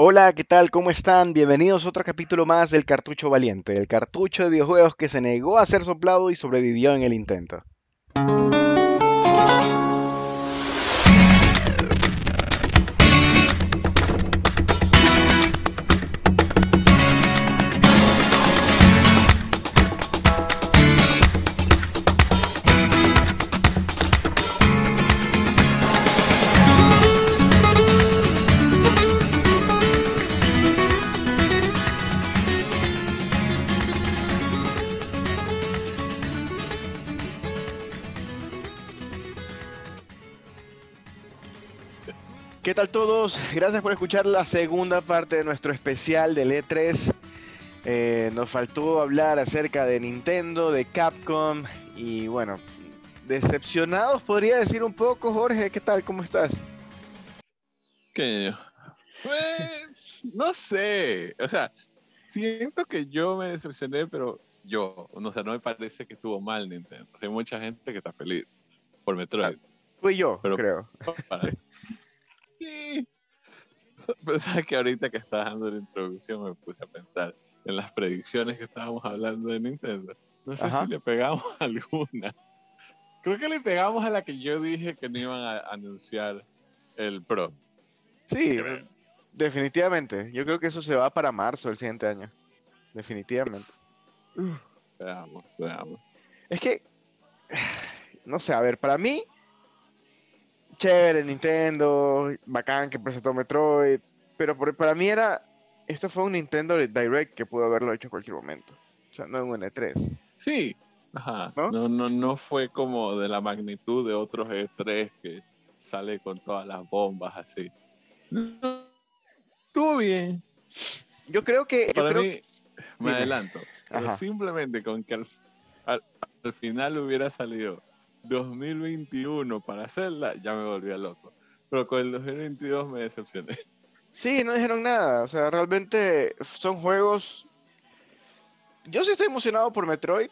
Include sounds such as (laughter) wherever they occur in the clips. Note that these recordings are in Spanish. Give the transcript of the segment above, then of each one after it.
Hola, ¿qué tal? ¿Cómo están? Bienvenidos a otro capítulo más del Cartucho Valiente, el cartucho de videojuegos que se negó a ser soplado y sobrevivió en el intento. Todos? Gracias por escuchar la segunda parte de nuestro especial del E3. Eh, nos faltó hablar acerca de Nintendo, de Capcom y bueno, decepcionados podría decir un poco, Jorge. ¿Qué tal? ¿Cómo estás? Que pues no sé, o sea, siento que yo me decepcioné, pero yo, o sea, no me parece que estuvo mal Nintendo. hay mucha gente que está feliz por Metroid. Fui yo, pero creo. Para, Sí. (laughs) Pero sabes que ahorita que estás dando la introducción me puse a pensar en las predicciones que estábamos hablando de Nintendo. No sé si le pegamos (laughs) alguna. Creo que le pegamos a la que yo dije que no iban a anunciar el Pro. Sí, definitivamente. Yo creo que eso se va para marzo el siguiente año. Definitivamente. Veamos, veamos. Es que, (sighs) no sé, a ver, para mí, chévere, Nintendo, bacán que presentó Metroid, pero para mí era, esto fue un Nintendo Direct que pudo haberlo hecho en cualquier momento, o sea, no en un E3. Sí, ajá, ¿No? ¿No? No, fue como de la magnitud de otros E3 que sale con todas las bombas así. estuvo bien. Yo creo que... Para mí, me adelanto, simplemente con que al final hubiera salido 2021 para hacerla, ya me volvía loco. Pero con el 2022 me decepcioné. Sí, no dijeron nada. O sea, realmente son juegos. Yo sí estoy emocionado por Metroid,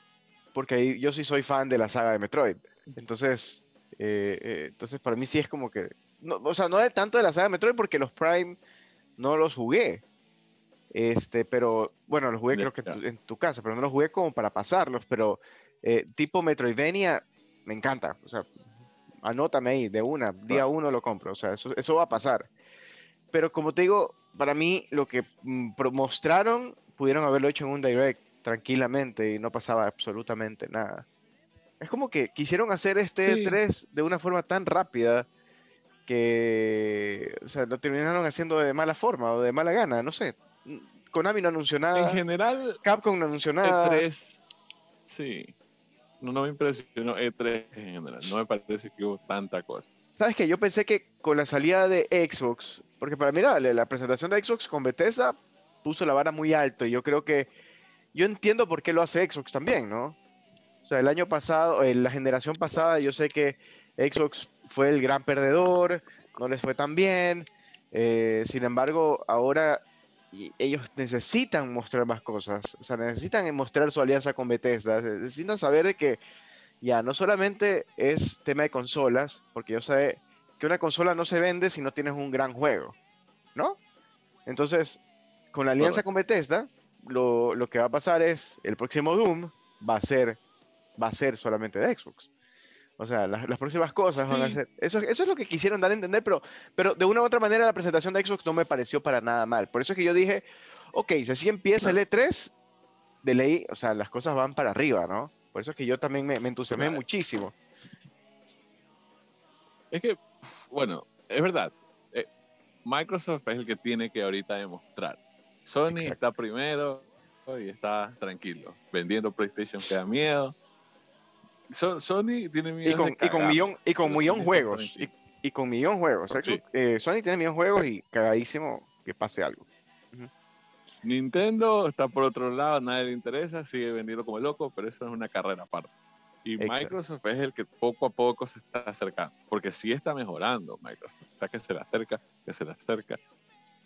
porque yo sí soy fan de la saga de Metroid. Entonces, eh, eh, entonces para mí sí es como que. o sea, no de tanto de la saga de Metroid, porque los Prime no los jugué. Este, pero bueno, los jugué creo que en tu, casa, pero no los jugué como para pasarlos. Pero eh, tipo Metroidvania, me encanta. O sea, anótame ahí de una, día uno lo compro. O sea, eso, eso va a pasar. Pero como te digo, para mí lo que mm, mostraron pudieron haberlo hecho en un direct tranquilamente y no pasaba absolutamente nada. Es como que quisieron hacer este 3 de una forma tan rápida que o sea, lo terminaron haciendo de mala forma o de mala gana, no sé. Konami no anunció nada. En general, Capcom no anunció nada. El 3, sí no, me impresionó E3 en general. No me parece que hubo tanta cosa. ¿Sabes qué? Yo pensé que con la salida de Xbox, porque para mí la, presentación de Xbox con Bethesda puso la vara muy alto y yo creo que yo entiendo por qué lo hace Xbox también, ¿no? O sea, el año pasado, en la generación pasada, yo sé que Xbox fue el gran perdedor, no les fue tan bien. Eh, sin embargo, ahora ellos necesitan mostrar más cosas, o sea, necesitan mostrar su alianza con Bethesda, necesitan saber de que ya no solamente es tema de consolas, porque yo sé que una consola no se vende si no tienes un gran juego, ¿no? Entonces, con la alianza con Bethesda, lo, lo, que va a pasar es, el próximo Doom va a ser, va a ser solamente de Xbox. O sea, las, próximas cosas van a ser. Eso, eso es lo que quisieron dar a entender, pero, pero de una u otra manera la presentación de Xbox no me pareció para nada mal. Por eso es que yo dije, ok, si así empieza el E3, de ley, o sea, las cosas van para arriba, ¿no? Por eso es que yo también me, me entusiasmé muchísimo. Es que, bueno, es verdad. Eh, Microsoft es el que tiene que ahorita demostrar. Sony está primero y está tranquilo. Vendiendo PlayStation que da miedo Sony tiene y con, y con millón y con millón juegos y, con millón juegos. Eh, Sony tiene millón juegos y cagadísimo que pase algo. Nintendo está por otro lado, nadie le interesa, sigue vendiendo como loco, pero eso es una carrera aparte. Y Microsoft es el que poco a poco se está acercando, porque sí está mejorando Microsoft, está que se le acerca, que se le acerca.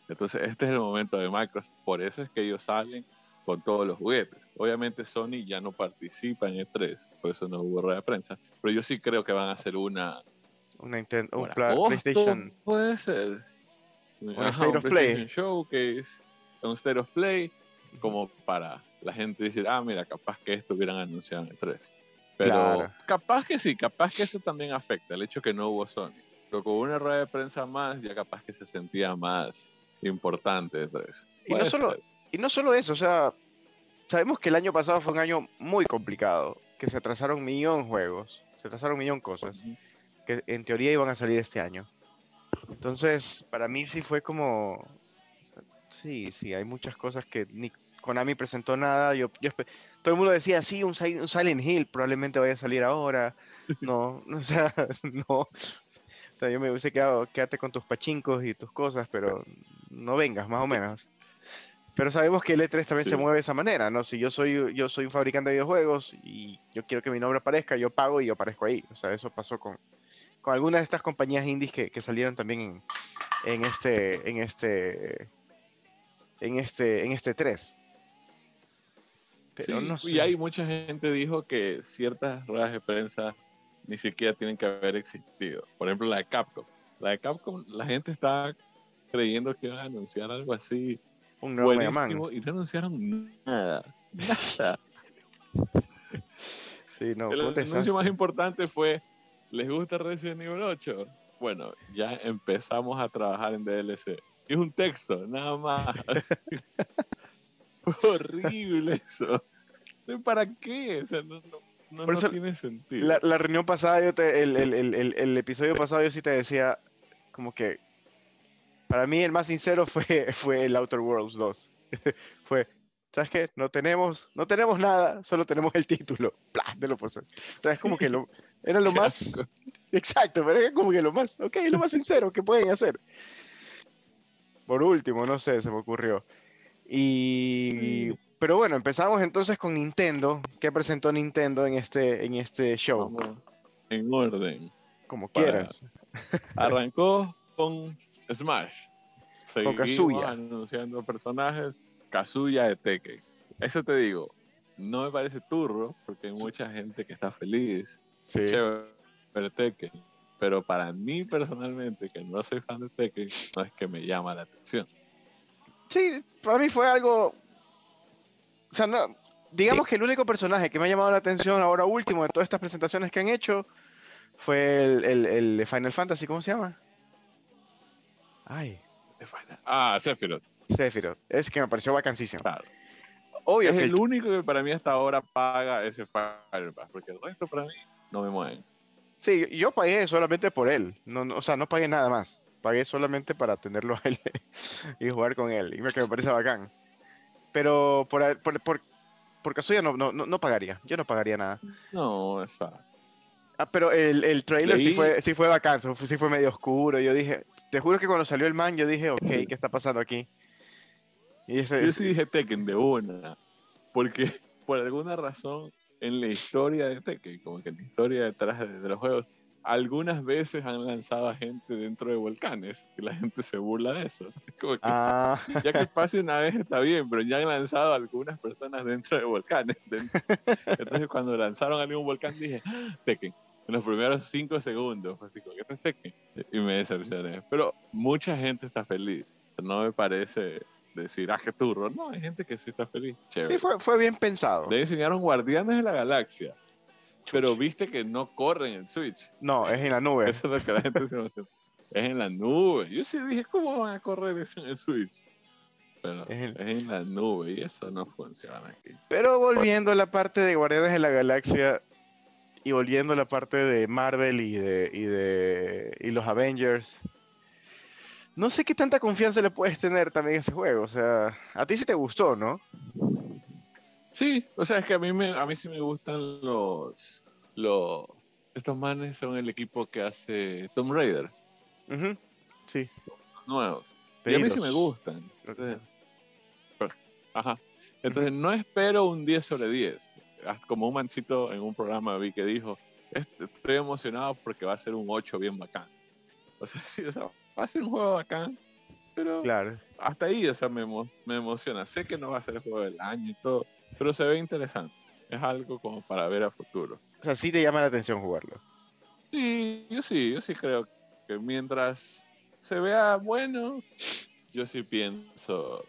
Entonces este es el momento de Microsoft, por eso es que ellos salen con todos los juguetes. Obviamente Sony ya no participa en E3, por eso no hubo rueda de prensa, pero yo sí creo que van a hacer una... Una, un PlayStation... Puede ser. Un Ajá, State of Play. PlayStation Showcase, un State of Play, como para la gente decir, ah, mira, capaz que esto hubieran anunciado en el 3. Pero Claro. capaz que sí, capaz que eso también afecta, el hecho que no hubo Sony. Pero con una rueda de prensa más, ya capaz que se sentía más importante el 3. Y no solo- ser. Y no solo eso, o sea, sabemos que el año pasado fue un año muy complicado, que se atrasaron un millón juegos, se atrasaron un millón cosas, que en teoría iban a salir este año. Entonces, para mí sí fue como, sí, sí, hay muchas cosas que ni Konami presentó nada, yo, yo todo el mundo decía, sí, un, un Silent Hill probablemente vaya a salir ahora, (laughs) no, no, (laughs) o sea, no, o sea, yo me hubiese quedado, quédate con tus pachincos y tus cosas, pero no vengas, más o menos. Pero sabemos que el E3 también se mueve de esa manera, ¿no? Si yo soy, yo soy un fabricante de videojuegos y yo quiero que mi nombre aparezca, yo pago y yo aparezco ahí. O sea, eso pasó con, con algunas de estas compañías indies que, que salieron también en, en este, en este, en este, en este 3. Pero Sí, no Y hay mucha gente dijo que ciertas ruedas de prensa ni siquiera tienen que haber existido. Por ejemplo, la de Capcom. La de Capcom, la gente estaba creyendo que iban a anunciar algo así un nuevo Mega Man. y no anunciaron nada. (laughs) Nada. Sí, no, El anuncio más importante fue, ¿les gusta Resident Evil 8? Bueno, ya empezamos a trabajar en DLC. Y es un texto, nada más. (laughs) Fue horrible eso. ¿Para qué? O sea, no, no, no- Por no eso tiene sentido. La, la reunión pasada, yo te- el, el- el- el- el episodio pasado, yo sí te decía como que para mí el más sincero fue, (laughs) fue el Outer Worlds 2. (laughs) fue, ¿sabes qué? No tenemos, no tenemos nada, solo tenemos el título. (laughs) Plá, te lo puse. O sea, es como que lo, era lo más... Exacto, pero era como que lo más, ok, lo más sincero que pueden hacer. Por último, no sé, se me ocurrió. Y... Sí. Pero bueno, empezamos entonces con Nintendo. ¿Qué presentó Nintendo en este, en este show? En orden. Como Para- quieras. Arrancó con Smash. Seguimos Kazuya. anunciando personajes. Kazuya de Tekken. Eso te digo, no me parece turro, porque hay mucha gente que está feliz. Sí. Chévere Tekken. Pero para mí personalmente, que no soy fan de Tekken, no es que me llama la atención. Sí, para mí fue algo. O sea, no. Digamos que el único personaje que me ha llamado la atención ahora último de todas estas presentaciones que han hecho fue el, el- Final Fantasy, ¿cómo se llama? Ay, Ah, Sephiroth, Sephiroth. Es que me pareció vacancísimo. claro. Obvio Es que el único que para mí hasta ahora paga ese Fire Pass, porque el resto para mí no me mueven. Sí, yo pagué solamente por él. No, no, o sea, no pagué nada más. Pagué solamente para tenerlo a él (laughs) y jugar con él. Y me, que me parece bacán. Pero por, por, por, por Kazuya no, no, no, no pagaría. Yo no pagaría nada. No, esa. Ah, pero el, el trailer sí Leí- fue, sí fue bacán, sí sí fue medio oscuro. Yo dije, te juro que cuando salió el man, yo dije, ok, ¿qué está pasando aquí? Y ese, Yo sí dije Tekken de una, porque (laughs) por alguna razón en la historia de Tekken, como que en la historia detrás de, de los juegos, algunas veces han lanzado a gente dentro de volcanes y la gente se burla de eso. (laughs) Como que Ah, ya que (laughs) pase una vez está bien, pero ya han lanzado a algunas personas dentro de volcanes. Entonces cuando lanzaron a algún volcán dije, "Ah, Tekken. En los primeros cinco segundos, fue así como, ¿qué es Tekken? Y me decepcioné. Pero mucha gente está feliz. No me parece decir, ah, qué turro. No, hay gente que sí está feliz. Chévere. sí, fue, fue bien pensado. Le enseñaron Guardianes de la Galaxia. Pero viste que no corre en el Switch. No, es en la nube. Eso es lo que la gente se emociona. Es en la nube. Yo sí dije, ¿cómo van a correr eso en el Switch? Pero Es es en- en, la nube y eso no funciona aquí. Pero volviendo a la parte de Guardianes de la Galaxia y volviendo a la parte de Marvel y de, y de y los Avengers, no sé qué tanta confianza le puedes tener también a ese juego. O sea, a ti sí te gustó, ¿no? Sí, o sea, es que a mí, me, a mí sí me gustan los, los... Estos manes son el equipo que hace Tomb Raider, Ujú, Sí. los nuevos. Y a mí sí me gustan. Entonces, ajá. Entonces no espero un 10 sobre 10. Como un mancito en un programa vi que dijo, "Est- estoy emocionado porque va a ser un 8 bien bacán. O sea, (laughs) sí, o sea, va a ser un juego bacán, pero Claro. hasta ahí, o sea, me, me emociona. Sé que no va a ser el juego del año y todo, pero se ve interesante. Es algo como para ver a futuro. O sea, sí te llama la atención jugarlo. Sí, yo sí, yo sí creo que mientras se vea bueno, yo sí pienso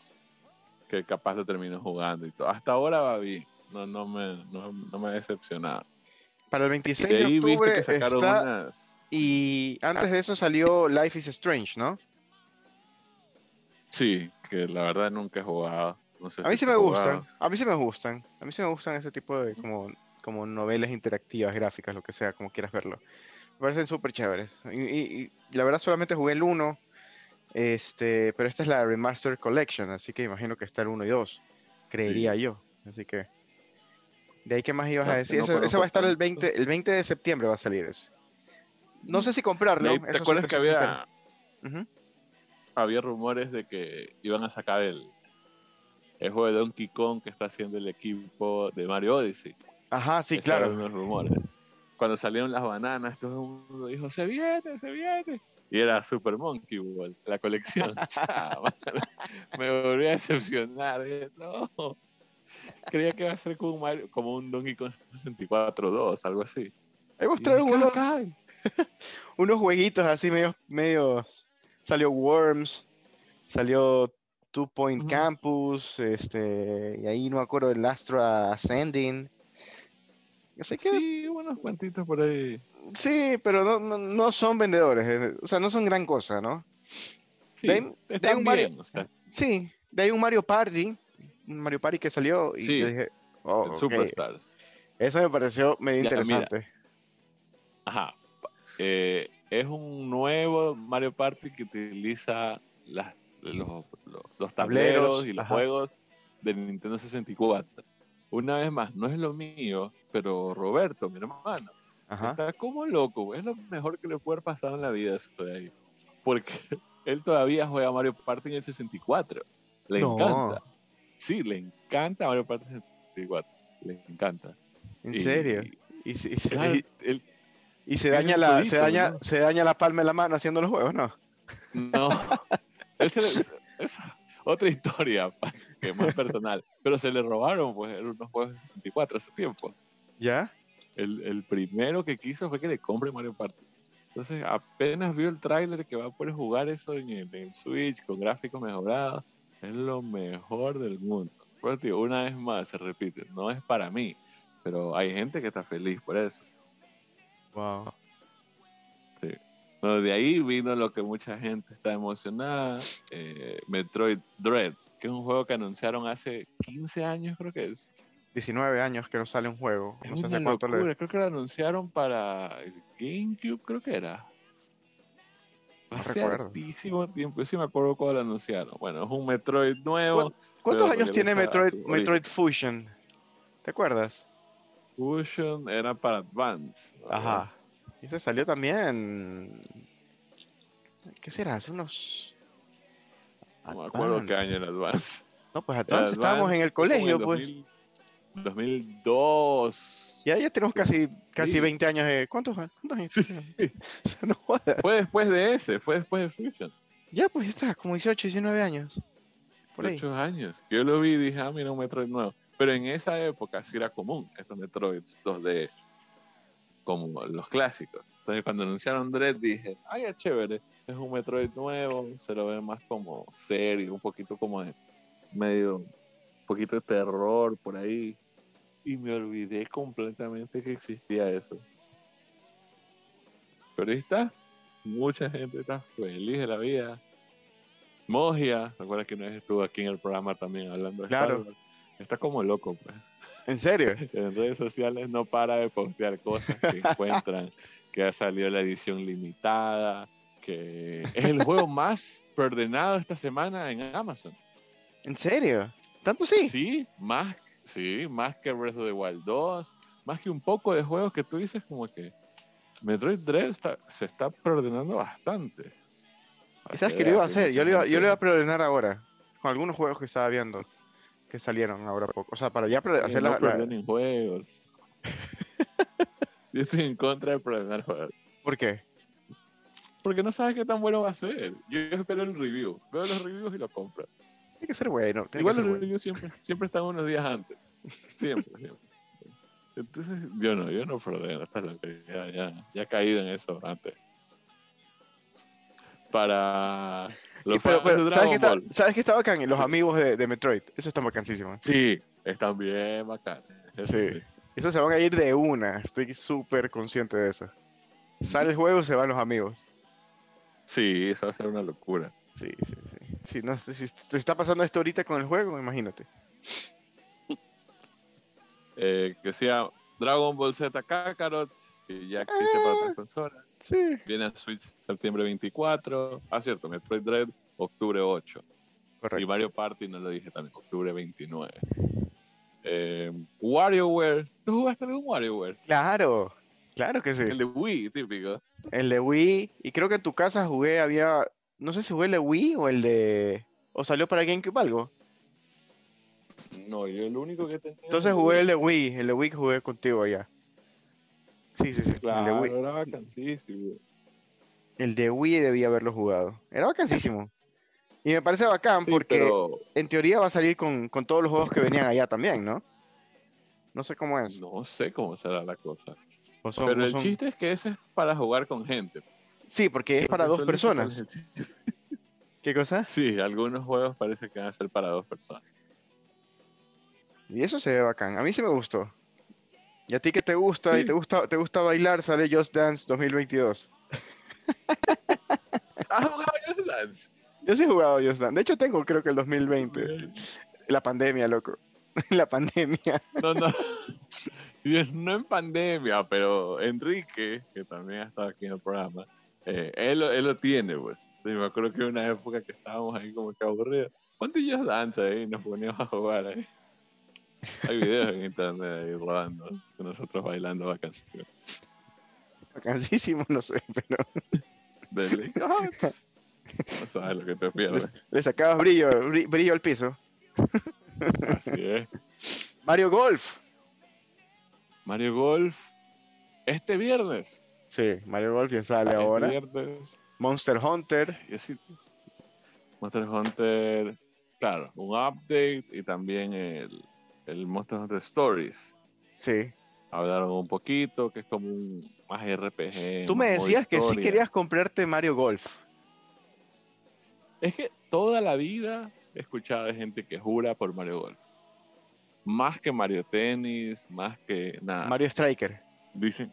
que capaz lo termino jugando y todo. Hasta ahora va bien, no, no, me, no, no me ha decepcionado. Para el 26 De de ahí octubre que sacaron está- unas... y antes de eso salió Life is Strange, ¿no? Sí, que la verdad nunca he jugado. No sé A mí sí me gustan, a mí sí me gustan, a mí sí me gustan ese tipo de como, como novelas interactivas, gráficas, lo que sea, como quieras verlo. Me parecen súper chéveres. Y, y- y la verdad solamente jugué el 1, este, pero esta es la Remastered Collection, así que imagino que está el 1 y 2, creería yo. Así que, de ahí qué más ibas No, a decir, no eso, va a estar el tanto. 20, el 20 de septiembre va a salir eso. No sé si comprarlo. Ahí, ¿Te sí acuerdas que había, había rumores de que iban a sacar el, el juego de Donkey Kong que está haciendo el equipo de Mario Odyssey? Ajá, sí, Esos claro. eran unos rumores. Cuando salieron las bananas, todo el mundo dijo, se viene, se viene. Y era Super Monkey Ball, la colección. (laughs) (laughs) Me volví a decepcionar. Dije, No. Creía que iba a ser como un, Mario- como un Donkey Kong 64-2, algo así. Ahí mostraron unos, (laughs) unos jueguitos así medio, medio salió Worms, salió Two Point. Campus, este, y ahí no me acuerdo el Astro Ascending. Así que sí, Sí, unos cuantitos por ahí. pero no, no, no son vendedores, eh, o sea, no son gran cosa, ¿no? Sí, De ahí- de ahí están un Mario- bien, o sea, Sí, de ahí un Mario Party, Mario Party que salió y Sí, yo dije, oh. Superstars. Eso me pareció medio Ya, mira. interesante. Ajá. Eh, es un nuevo Mario Party que utiliza las- los, los- los tableros y los ajá. juegos de Nintendo 64. Una vez más, no es lo mío, pero Roberto, mi hermano, Ajá. está como loco. Es lo mejor que le puede pasado en la vida eso de ahí. Porque (laughs) él todavía juega Mario Party en el 64. Le No. encanta. Sí, le encanta Mario Party 64. Le encanta. ¿En Y- serio? Y, se- Claro, y- él- y se daña la, se daña, ¿no? se daña la palma de la mano haciendo los juegos, ¿no? No, Él se le- es otra historia que es más personal, pero se le robaron pues eran unos juegos de 64 hace tiempo. ¿Ya? El, el primero que quiso fue que le compre Mario Party. Entonces apenas vio el tráiler que va a poder jugar eso en el, en el Switch con gráficos mejorados. Es lo mejor del mundo. Pero tío, una vez más se repite, no es para mí, pero hay gente que está feliz por eso. Wow. No, de ahí vino lo que mucha gente está emocionada, eh, Metroid Dread, que es un juego que anunciaron hace 15 años, creo que es. 19 años que no sale un juego. Es No sé una hace cuánto le- locura, creo que lo anunciaron para el GameCube, creo que era. Hace hartísimo tiempo, sí me acuerdo cuando lo anunciaron. Bueno, es un Metroid nuevo. ¿Cuántos años tiene Metroid, Metroid Fusion? ¿Te acuerdas? Fusion era para Advance. ¿no? Ajá. Y ese salió también. ¿Qué será? Hace unos. No me acuerdo qué Advance. año era Advance. No, pues Era Advance estábamos Advance en el colegio, pues. 2000 2002. Ya, ya tenemos casi, casi Sí. 20 años de. ¿Cuántos, cuántos años? (laughs) no jodas. Fue después de ese, fue después de Fusion. Ya, pues ya está, como 18, 19 años. Por ahí. Ocho años. Yo lo vi y dije, ah, mira un Metroid nuevo. Pero en esa época sí era común estos Metroids 2D, como los clásicos. Entonces cuando anunciaron Dread dije, ay, es chévere, es un Metroid nuevo, se lo ve más como serio, un poquito como de medio, un poquito de terror por ahí. Y me olvidé completamente que existía eso. Pero ahí está, mucha gente está feliz de la vida. Mogia, recuerda que una vez estuvo aquí en el programa también hablando de Claro. Star. Está como loco, pues. ¿En serio? (laughs) En redes sociales no para de postear cosas que (laughs) encuentran, que ha salido la edición limitada, que es el juego más ordenado esta semana en Amazon. ¿En serio? ¿Tanto sí? Sí, más, sí, más que Breath of the Wild 2, más que un poco de juegos que tú dices como que Metroid Dread está- se está preordenando bastante. ¿Y ¿Sabes qué lo iba a hacer? Yo lo iba, yo lo iba a preordenar ahora. Con algunos juegos que estaba viendo. Que salieron ahora poco. O sea, para ya hacer no la, la- juegos. (laughs) Yo estoy en contra de preordenar juegos. ¿Por qué? Porque no sabes qué tan bueno va a ser. Yo espero el review. Veo los reviews y lo compro. Tiene que ser bueno. tiene Igual que los ser bueno. reviews siempre, siempre están unos días antes. Siempre, siempre. Entonces, yo no, yo no preordeno. Estás loco. Ya, ya, ya he caído en eso antes. para los pero- de ¿sabes, Dragon está. ¿Sabes qué está bacán? Los amigos de, de Metroid. Eso está bacanísimo. Sí, están bien bacanes. eso Sí. sí. Esos se van a ir de una. Estoy súper consciente de eso. Sale el juego, se van los amigos. Sí, eso va a ser una locura. Sí, sí, sí. Si, no, si se está pasando esto ahorita con el juego, imagínate. Eh, que sea Dragon Ball Z Kakarot, que ya existe para otras consolas. Sí. Viene a Switch septiembre 24. Ah, cierto, Metroid Dread, octubre 8. Y Correcto. Mario Party, no lo dije también, octubre 29. Eh, WarioWare. ¿Tú jugaste algún WarioWare? Claro, claro que sí. El de Wii, típico. El de Wii. Y creo que en tu casa jugué, había. No sé si jugué el de Wii o el de. O salió para GameCube algo. No, yo el único que tenía. Entonces jugué el de Wii. El de Wii que jugué contigo allá. Sí, sí, sí. El, de Claro, Wii, era vacancísimo. el de Wii debía haberlo jugado. Era bacanísimo. Y me parece bacán Sí, porque pero en teoría va a salir con, con todos los juegos que venían allá también, ¿no? No sé cómo es. no sé cómo será la cosa. Son- Pero el son- chiste es que ese es para jugar con gente. Sí, porque es para dos personas. ¿Qué cosa? (laughs) Sí, algunos juegos parece que van a ser para dos personas. Y eso se ve bacán. A mí sí me gustó. ¿Y a ti qué te gusta? ¿Y te gusta, te gusta bailar? Sale Just Dance 2022. (laughs) ¿Has jugado Just Dance? Yo sí he jugado Just Dance. De hecho, tengo creo que el 2020. La pandemia, loco. (laughs) La pandemia. No, no. (laughs) No en pandemia, pero Enrique, que también ha estado aquí en el programa, eh, él, lo- él lo tiene, pues. Sí, me acuerdo que una época que estábamos ahí como que aburridos. Ponte Just Dance ahí nos poníamos a jugar ahí. Hay videos en internet ahí rodando de nosotros bailando vacaciones. Bacanísimo, no sé, pero De Lake Gods. No sabes lo que te pierdes. le sacabas brillo, bri- brillo al piso. Así es. Mario Golf. Mario Golf. Este viernes. Sí, Mario Golf ya sale Este ahora. viernes. Monster Hunter. Sí- Monster Hunter, claro, un update y también el, el Monster Hunter Stories. Sí. Hablaron un poquito, que es como un más RPG. Tú me decías que sí querías comprarte Mario Golf. Es que toda la vida he escuchado de gente que jura por Mario Golf. Más que Mario Tennis, más que nada. Mario Striker. Dicen,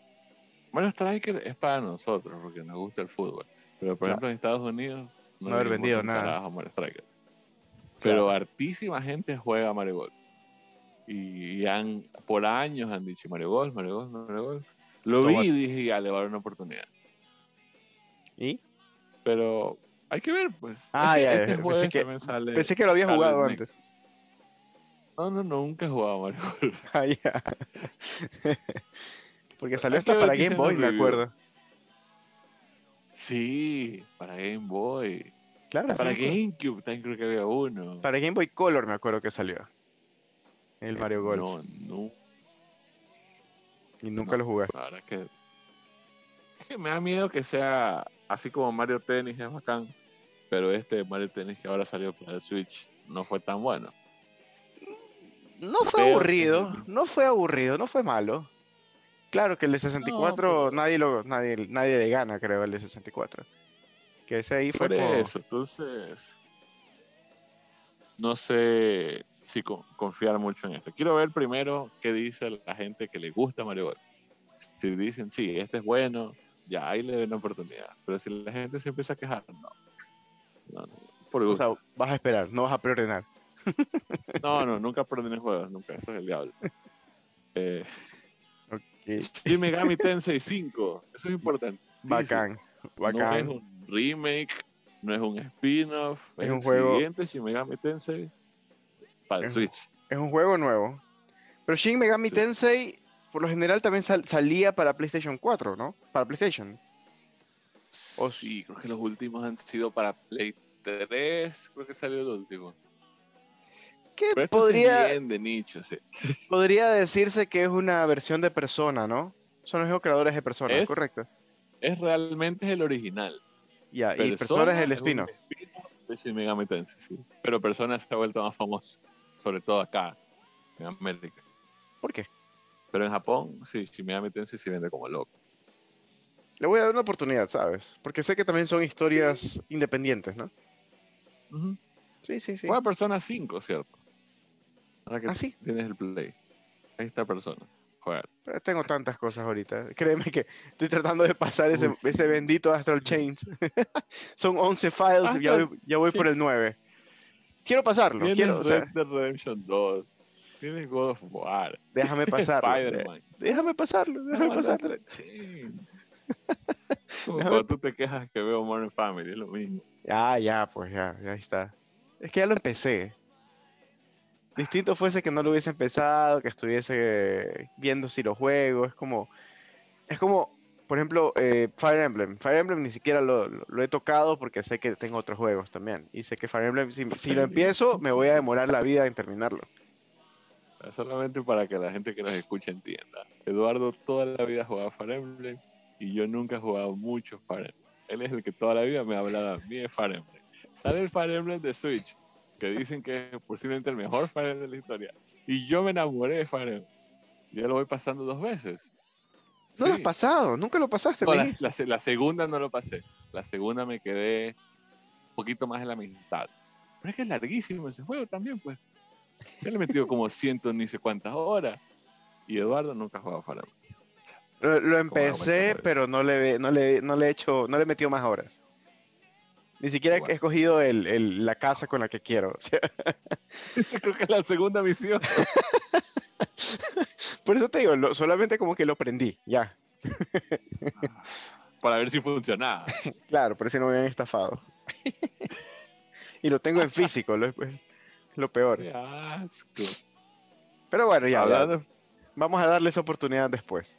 Mario Striker es para nosotros, porque nos gusta el fútbol. Pero por Claro. ejemplo en Estados Unidos No haber le importa vendido nada. Mario Striker. Pero Claro. hartísima gente juega Mario Golf. Y, han, por años han dicho Mario Golf, Mario Golf, Mario Golf. Lo Toma. vi y dije, ya, le voy a dar una oportunidad. ¿Y? Pero hay que ver, pues. Ah, Este- ya, este pensé que- sale Pensé que lo había jugado antes. No, no, no, nunca he jugado Mario Golf. (laughs) Ah, ya. (laughs) Porque salió hasta para Game Boy, me acuerdo. Sí, para Game Boy. Claro, Para sí, GameCube también creo que había uno. Para Game Boy Color me acuerdo que salió. El Eh, Mario Golf. No, no, y nunca no. lo jugué. la verdad que. Es que me da miedo que sea así como Mario Tennis es bacán, pero este Mario Tennis que ahora salió para el Switch no fue tan bueno. No fue aburrido, no fue aburrido, no fue malo. Claro que el de 64 pero- nadie lo nadie, nadie le gana, creo, el de 64. Que ese ahí fue Por como- eso, entonces. No sé si con- confiar mucho en esto. Quiero ver primero qué dice la gente que le gusta Mario Golf. Si dicen, sí, este es bueno, ya ahí le doy una oportunidad. Pero si la gente se empieza a quejar, no. No, no, por O sea, vas a esperar, no vas a preordenar. (laughs) no, no, nunca perdonen juegos, nunca, eso es el diablo. Eh, Shin Megami Tensei 5, eso es importante. Bacán, bacán. No es un remake, no es un spin-off, Es es, un juego- siguiente Shin Megami Tensei para el Es- Switch. Es un juego nuevo. Pero Shin Megami Sí. Tensei, por lo general, también sal- salía para PlayStation 4, ¿no? Para PlayStation. O- sí, creo que los últimos han sido para Play 3, creo que salió el último. Que Pero esto sí es podría, bien de nicho, sí. podría decirse que es una versión de Persona, ¿no? Son los creadores de Persona, Es- correcto. Es realmente el original. Ya, y Persona es el spin-off. Tensei, sí. Pero Persona se ha vuelto más famoso, sobre todo acá, en América. ¿Por qué? Pero en Japón, sí, Shin Megami Tensei se vende como loco. Le voy a dar una oportunidad, ¿sabes? Porque sé que también son historias independientes, ¿no? Ujú. Sí, sí, sí. Juega Persona 5, ¿cierto? Ahora que Ah, sí. tienes el Play. Ahí está Persona. Juega. Pero tengo tantas cosas ahorita. Créeme que estoy tratando de pasar ese, Uy, sí. ese bendito Astral Chains. (laughs) Son 11 files y ya Astral- voy, ya voy por sí. el 9. Quiero pasarlo, Tienes quiero, o sea, Red Dead Redemption 2. Tienes God of War. déjame (laughs) pasarlo. de- Spider-Man. déjame pasarlo, déjame No, pasarlo. (laughs) Cuando tú te quejas que veo Modern Family, es lo mismo. Ya, ya, pues ya, ya está. Es que ya lo empecé. Distinto fuese que no lo hubiese empezado, que estuviese viendo si lo juego. Es como, es como, por ejemplo, eh, Fire Emblem. Fire Emblem ni siquiera lo, he tocado porque sé que tengo otros juegos también. Y sé que Fire Emblem, si, si lo empiezo, me voy a demorar la vida en terminarlo. Solamente para que la gente que nos escucha entienda. Eduardo toda la vida ha jugado Fire Emblem y yo nunca he jugado mucho Fire Emblem. Él es el que toda la vida me ha hablado a mí de Fire Emblem. Sale el Fire Emblem de Switch, que dicen que es posiblemente el mejor Fire Emblem de la historia. Y yo me enamoré de Fire Emblem. Ya lo voy pasando dos veces. No lo has pasado, nunca lo pasaste. No, la, la se- la segunda no lo pasé. La segunda me quedé un poquito más de la mitad. Pero es que es larguísimo ese juego también, pues. Yo le he metido como ciento ni sé cuántas horas. Y Eduardo nunca ha jugado Emblem. Lo, lo empecé, pero no le, no le, no le he hecho, no le he metido más horas. Ni siquiera he escogido el, el- la casa con la que quiero. o sea, (laughs) creo que es la segunda misión. (laughs) (laughs) por eso te digo, lo- solamente como que lo prendí, ya. Para ver si funcionaba. (laughs) Claro, por eso no me habían estafado. (laughs) y lo tengo en físico, lo, es lo peor. Qué asco. Pero bueno, ya, Hablando vamos a darles oportunidad después.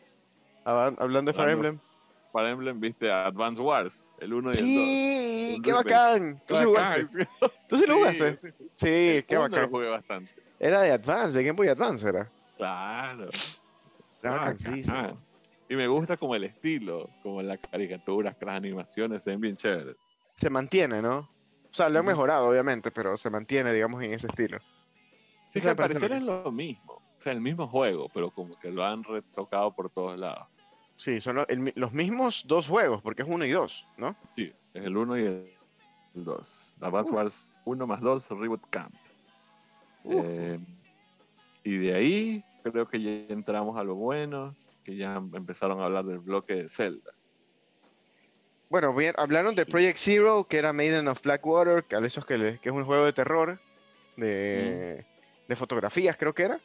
Hab- Hablando de Fire Emblem. Fire Emblem, viste Advance Wars, el 1 y el 2. Sí, qué bacán. ¿Tú sí jugaste? ¿Tú sí lo jugaste? Sí, qué uno lo bacán. jugué bastante. Era de Advance, de Game Boy Advance era. Claro. Ah. Y me gusta como el estilo, como las caricaturas, las animaciones se ven bien chéveres. Se mantiene, ¿no? O sea, lo han mejorado, obviamente, pero se mantiene, digamos, en ese estilo. Sí, que al parece parecer es lo mismo. O sea, el mismo juego, pero como que lo han retocado por todos lados. Sí, son lo- el mi- los mismos dos juegos, porque es uno y dos, ¿no? Sí, es el 1 y el 2. Advance Wars 1 más 2 Reboot Camp. Uh. Eh, y de ahí creo que ya entramos a lo bueno, que ya empezaron a hablar del bloque de Zelda. Bueno, bien, hablaron de Project Zero, que era Maiden of Blackwater, que, a esos que, le- que es un juego de terror, de, de fotografías, creo que era.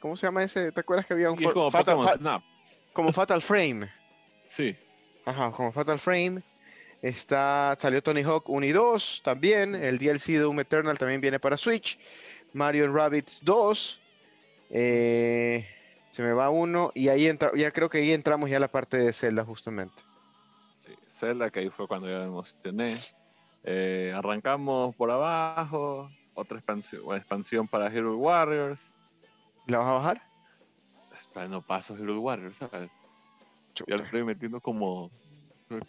¿Cómo se llama ese? ¿Te acuerdas que había un for- como Fatal, Fa- Snap. como Fatal Frame? Sí, Ajá, como Fatal Frame. Está, salió Tony Hawk 1 y 2 también. El DLC de Doom Eternal también viene para Switch. Mario Rabbids 2. Eh, se me va uno. Y ahí entra, ya creo que ahí entramos ya a la parte de Zelda justamente. sí. Zelda, que ahí fue cuando yo me emocioné. Eh, arrancamos por abajo, otra expansión, una expansión para Hero Warriors. ¿La vas a bajar? Está no paso Hero Warriors, ¿sabes? Ya le estoy metiendo como,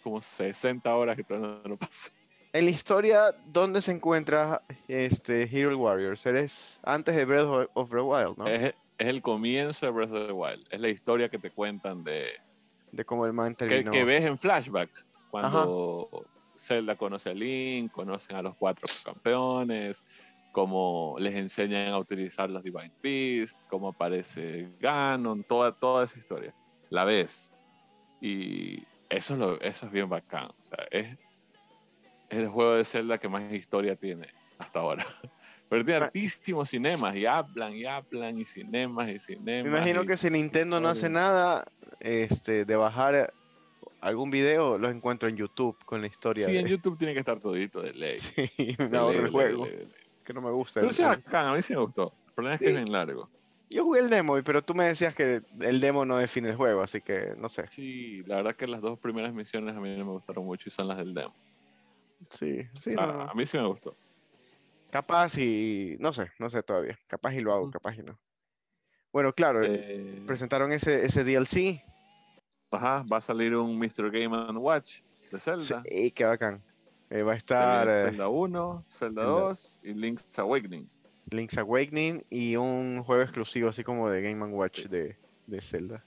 como 60 horas que todavía no lo paso. En la historia, ¿dónde se encuentra este Hero Warriors? Eres antes de Breath of- the Wild, ¿no? Es, es el comienzo de Breath of the Wild. Es la historia que te cuentan de. De cómo el man Que, terminó. que ves en flashbacks. Cuando Zelda conoce a Link, conocen a los cuatro campeones, cómo les enseñan a utilizar los Divine Beasts, cómo aparece Ganon, toda, toda esa historia. La ves. Y eso es, lo, eso es bien bacán. O sea, es, es el juego de Zelda que más historia tiene hasta ahora. (laughs) Pero tiene Ah. hartísimos cinemas y hablan y hablan y cinemas y cinemas. Me imagino y- que si Nintendo no hace nada este, de bajar algún video, los encuentro en YouTube con la historia. Sí, de... en YouTube tiene que estar todito de ley. (laughs) Sí, me ahorro el de juego, ley, de ley. que no me gusta. Pero el- sí, bacán, a mí sí me gustó. El problema es que Sí. es bien largo. Yo jugué el demo, pero tú me decías que el demo no define el juego, así que no sé. Sí, la verdad que las dos primeras misiones a mí no me gustaron mucho y son las del demo. Sí, sí, O sea, no, no. A mí sí me gustó. Capaz y... No sé, no sé todavía. Capaz y lo hago, capaz y no. Bueno, claro, Eh, presentaron ese, ese DLC ajá, va a salir un Mr. Game and Watch de Zelda. y qué bacán. Eh, va a estar eh, Zelda 1, Zelda Zelda. 2 y Link's Awakening. Link's Awakening y un juego exclusivo así como de Game Watch de, de Zelda.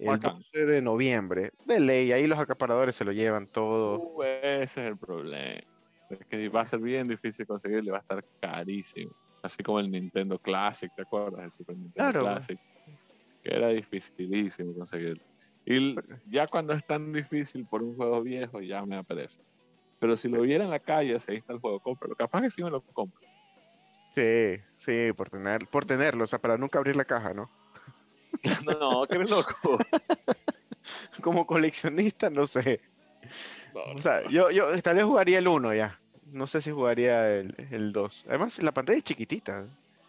El 12 de noviembre. De ley, ahí los acaparadores se lo llevan todo. Uh, ese es el problema. Es que va a ser bien difícil conseguirlo, va a estar carísimo. Así como el Nintendo Classic, ¿te acuerdas? El Super Nintendo Classic. Que era dificilísimo conseguirlo. Y ya cuando es tan difícil por un juego viejo, ya me aparece. Pero si lo viera en la calle, si ahí está el juego, cómpralo. Capaz que sí me lo compro. Sí, sí, por, tener, por tenerlo, o sea, para nunca abrir la caja, ¿no? (laughs) no, qué loco. (laughs) Como coleccionista, no sé. o sea, yo, yo tal vez jugaría el 1 ya. No sé si jugaría el, 2. Además, la pantalla es chiquitita.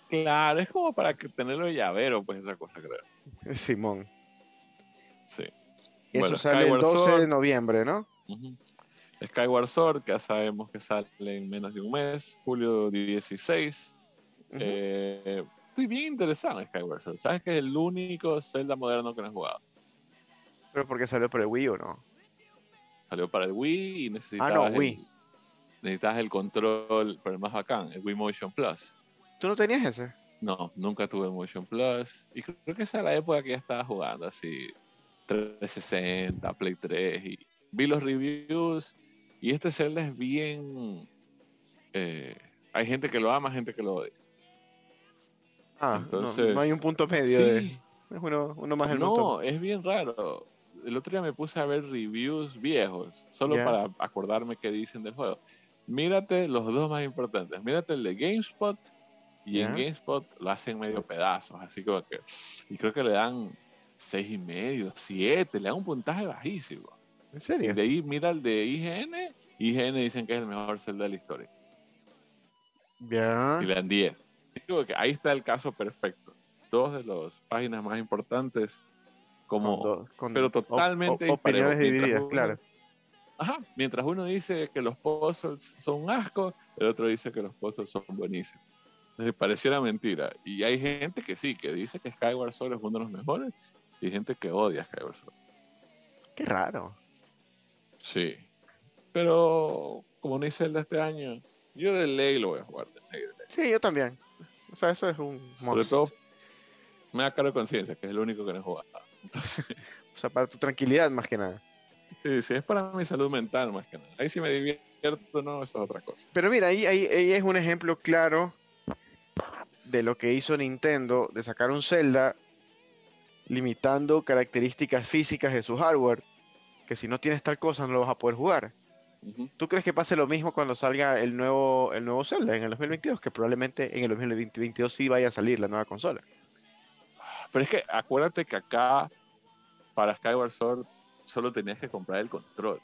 Claro, es como para que tenerlo llavero, pues esa cosa, creo. Simón. Sí. eso sale el 12 de noviembre, ¿no? Skyward Sword, que ya sabemos que sale en menos de un mes, julio 16. Eh, estoy bien interesado en Skyward Sword. Sabes que es el único Zelda moderno que no he jugado. ¿Pero porque salió para el Wii o no? Salió para el Wii y necesitas, ah, no, Wii. necesitas el control, pero el más bacán, el Wii Motion Plus. ¿Tú no tenías ese? No, nunca tuve Motion Plus. Y creo que esa es la época que ya estaba jugando así 360, Play 3 y vi los reviews y este Zelda es bien... Eh, hay gente que lo ama, gente que lo odia. Ah, Entonces, no, hay un punto medio. Sí. es uno, más el No, es bien raro. El otro día me puse a ver reviews viejos, solo para acordarme qué dicen del juego. Mírate los dos más importantes. Mírate el de GameSpot y en GameSpot lo hacen medio pedazos, así como que... Y creo que le dan seis y medio, siete, le dan un puntaje bajísimo. ¿En serio? Y de ahí mira el de IGN, IGN dicen que es el mejor Zelda de la historia. Ya. Y le dan 10. Digo que ahí está el caso perfecto. Dos de las páginas más importantes, como, pero totalmente opiniones divididas, claro. Ajá, mientras uno dice que los puzzles son un asco, el otro dice que los puzzles son buenísimos. Entonces, pareciera mentira. Y hay gente que sí, que dice que Skyward Sword es uno de los mejores, y gente que odia Skyward Sword. Qué raro. Sí. Pero, como no hice el de este año, yo de ley lo voy a jugar. De ley, Sí, yo también. O sea, eso es un... Sobre todo, me da cara de conciencia, que es el único que no he jugado. (laughs) O sea, para tu tranquilidad más que nada. Sí, sí, es para mi salud mental más que nada. Ahí sí me divierto, no, eso es otra cosa. Pero mira, ahí, ahí, ahí es un ejemplo claro de lo que hizo Nintendo, de sacar un Zelda limitando características físicas de su hardware, que si no tienes tal cosa no lo vas a poder jugar. ¿Tú crees que pase lo mismo cuando salga el nuevo, el nuevo Zelda en el 2022? Que probablemente en el 2022 sí vaya a salir la nueva consola. Pero es que acuérdate que acá para Skyward Sword solo tenías que comprar el control.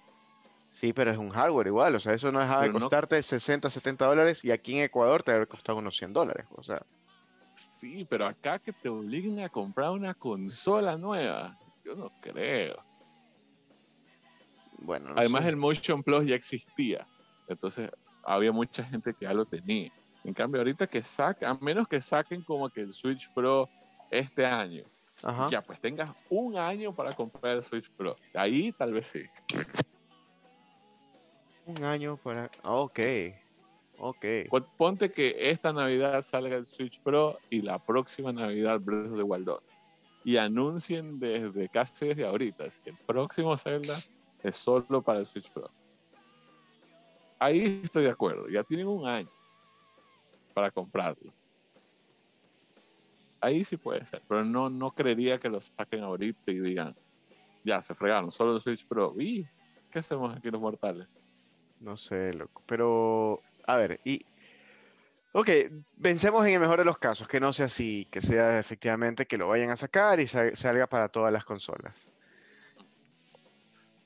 Sí, pero es un hardware igual, o sea, eso no deja de costarte 60, 70 dólares y aquí en Ecuador te debe costar unos 100 dólares, o sea. Sí, pero acá que te obliguen a comprar una consola nueva, yo no creo. Bueno, Además, el Motion Plus ya existía. Entonces, había mucha gente que ya lo tenía. En cambio, ahorita que saquen, a menos que saquen como que el Switch Pro este año, ya pues tengas un año para comprar el Switch Pro. Ahí tal vez sí. Un año para. Ok. Ok. Ponte que esta Navidad salga el Switch Pro y la próxima Navidad Breath of the Wild 2. Y anuncien desde casi desde ahorita que el próximo Zelda es solo para el Switch Pro. Ahí estoy de acuerdo. Ya tienen un año para comprarlo. Ahí sí puede ser, pero no, no creería que lo saquen ahorita y digan, ya se fregaron, solo el Switch Pro. ¿Y qué hacemos aquí los mortales? No sé, loco. Pero, a ver, y. Ok, pensemos en el mejor de los casos, que no sea así, que sea efectivamente que lo vayan a sacar y salga para todas las consolas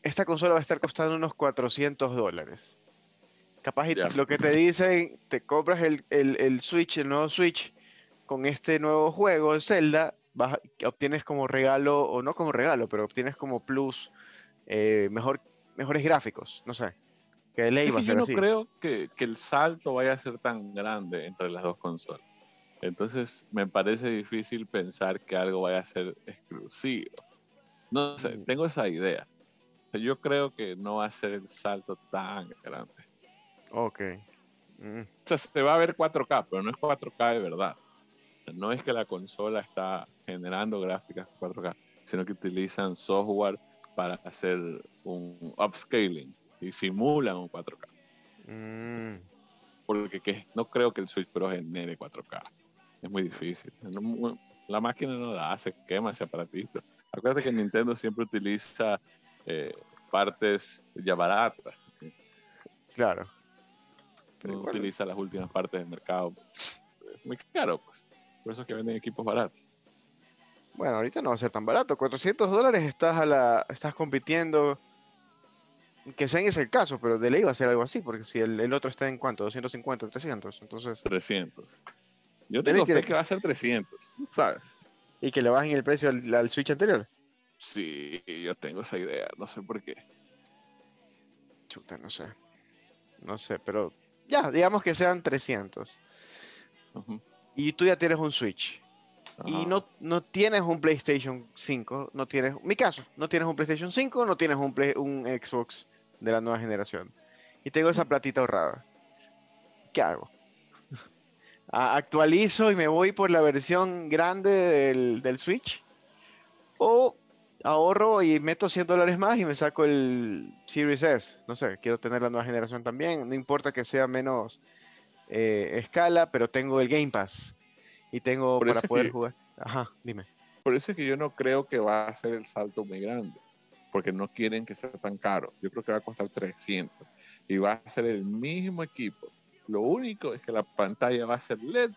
esta consola va a estar costando unos 400 dólares. Capaz lo que te dicen, te compras el, el, Switch, el nuevo Switch, con este nuevo juego, Zelda, vas, obtienes como regalo, o no como regalo, pero obtienes como plus, eh, mejor, mejores gráficos, no sé. Que ley va a ser yo no creo que, que el salto vaya a ser tan grande entre las dos consolas. Entonces me parece difícil pensar que algo vaya a ser exclusivo. No sé, mm. tengo esa idea yo creo que no va a ser el salto tan grande. Ok. Mm. O sea, se va a ver 4K, pero no es 4K de verdad. no es que la consola está generando gráficas 4K. sino que utilizan software para hacer un upscaling y simulan un 4K. Mm, Porque que, no creo que el Switch Pro genere 4K. Es muy difícil. No- la máquina no la hace, quema ese aparatito. Acuérdate que Nintendo siempre utiliza eh, partes ya baratas. claro. No utiliza las últimas partes del mercado. Es muy caro, pues. Por eso es que venden equipos baratos. Bueno, ahorita no va a ser tan barato. 400 dólares estás, a la, estás compitiendo. Que sea en ese el caso, pero de ley va a ser algo así, porque si el, el otro está en cuánto, 250, 300, entonces. 300. Yo tengo que- fe que va a ser 300, ¿sabes? Y que le bajen el precio al, al Switch anterior. Sí, yo tengo esa idea, no sé por qué. Chuta, no sé. No sé, pero ya, digamos que sean 300. Ujú. Y tú ya tienes un Switch. Y no, no tienes un PlayStation 5, no tienes, mi caso, no tienes un PlayStation 5, no tienes un, Play- un Xbox de la nueva generación. Y tengo esa platita ahorrada. ¿Qué hago? (laughs) ¿Actualizo y me voy por la versión grande del, del Switch? ¿O ahorro y meto 100 dólares más y me saco el Series S? No sé, quiero tener la nueva generación también. No importa que sea menos eh, escala, pero tengo el Game Pass. Y tengo Por para poder que- jugar. Ajá, dime. Por eso es que yo no creo que va a ser el salto muy grande, porque no quieren que sea tan caro. Yo creo que va a costar 300 y va a ser el mismo equipo. Lo único es que la pantalla va a ser LED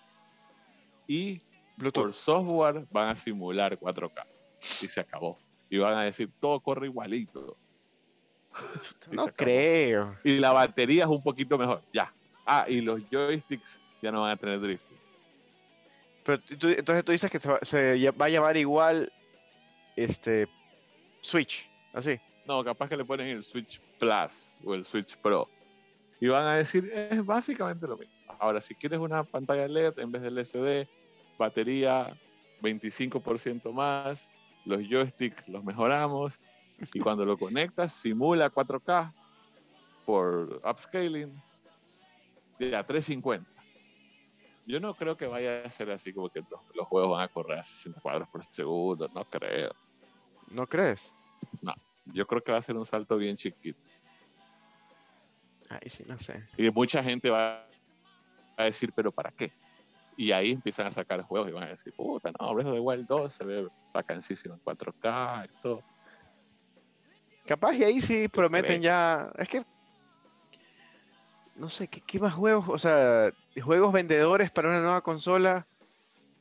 y Bluetooth. por software van a simular 4K y se acabó. Y van a decir todo corre igualito. (laughs) no creo. Y la batería es un poquito mejor, ya. Ah, y los joysticks ya no van a tener drift. Pero tú- entonces tú dices que se va, se lla- va a llamar igual este Switch, así. No, capaz que le ponen el Switch Plus o el Switch Pro. Y van a decir, es básicamente lo mismo. Ahora, si quieres una pantalla LED en vez del SD, batería 25% más, los joysticks los mejoramos. Y cuando lo conectas, simula 4K por upscaling de a 350. Yo no creo que vaya a ser así como que los, los juegos van a correr a 60 cuadros por segundo, no creo. ¿No crees? Yo creo que va a ser un salto bien chiquito. Ay, sí, no sé. Y mucha gente va a decir, pero ¿para qué? Y ahí empiezan a sacar juegos y van a decir, puta, no, Breath of the Wild 2 se ve vacancísimo en 4K y todo. Capaz y ahí sí prometen ya. Es que. No sé, ¿qué, qué más juegos? O sea, juegos vendedores para una nueva consola.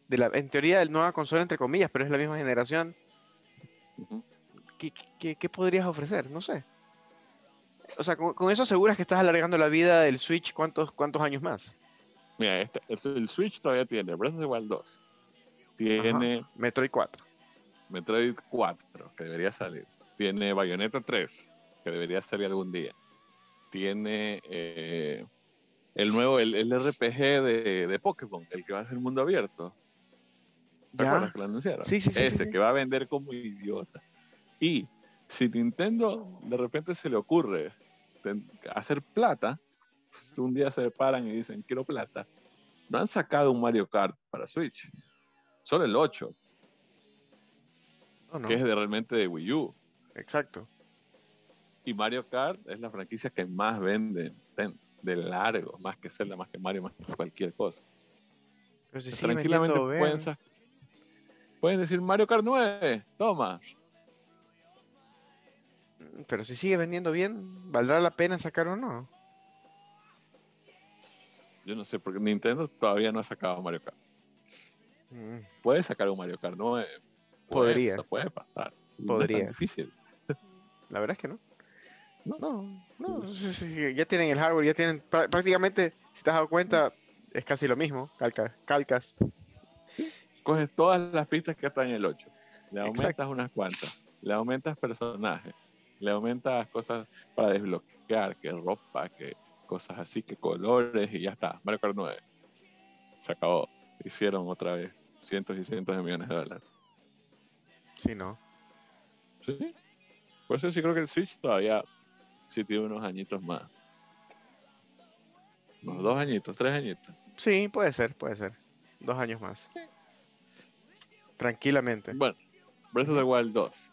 De la, en teoría, de nueva consola entre comillas, pero es la misma generación. ¿Qué, qué- qué podrías ofrecer? No sé. O sea, con, con eso aseguras que estás alargando la vida del Switch cuántos, cuántos años más. Mira, este, el, el Switch todavía tiene Breath of the Wild 2. Tiene Metroid 4. Metroid 4, que debería salir. Tiene Bayonetta 3, que debería salir algún día. Tiene eh, el nuevo, el, el RPG de, de Pokémon, el que va a ser mundo abierto. ¿Te Ya. acuerdas que lo anunciaron? Sí, sí, Ese sí. que va a vender como idiota. Y si Nintendo de repente se le ocurre hacer plata, pues un día se paran y dicen, quiero plata. No han sacado un Mario Kart para Switch. Solo el 8, No, no. que es de, realmente de Wii U. Exacto. Y Mario Kart es la franquicia que más vende de largo, más que Zelda, más que Mario, más que cualquier cosa. Pero si sigue Tranquilamente pueden, pueden decir Mario Kart 9, toma. Pero si sigue vendiendo bien, ¿valdrá la pena sacar o no? Yo no sé, porque Nintendo todavía no ha sacado Mario Kart. Mm, Puede sacar un Mario Kart 9. Puede, Podría. eso puede pasar. No es tan Podría. difícil. (laughs) La verdad es que no. No. No, no, (laughs) ya tienen el hardware, ya tienen prá- prácticamente, si te has dado cuenta, es casi lo mismo, calca, calcas. Coges todas las pistas que están en el 8. Le aumentas Exacto. unas cuantas. Le aumentas personajes. Le aumentas cosas para desbloquear, que ropa, que cosas así, que colores y ya está. Mario Kart 9. Se acabó. Hicieron otra vez cientos y cientos de millones de dólares. Sí, no. Sí. Por eso sí creo que el Switch todavía sí tiene unos añitos más. Unos dos añitos, tres añitos. Sí, puede ser, puede ser. Dos años más. Tranquilamente. Bueno, Breath of the Wild 2.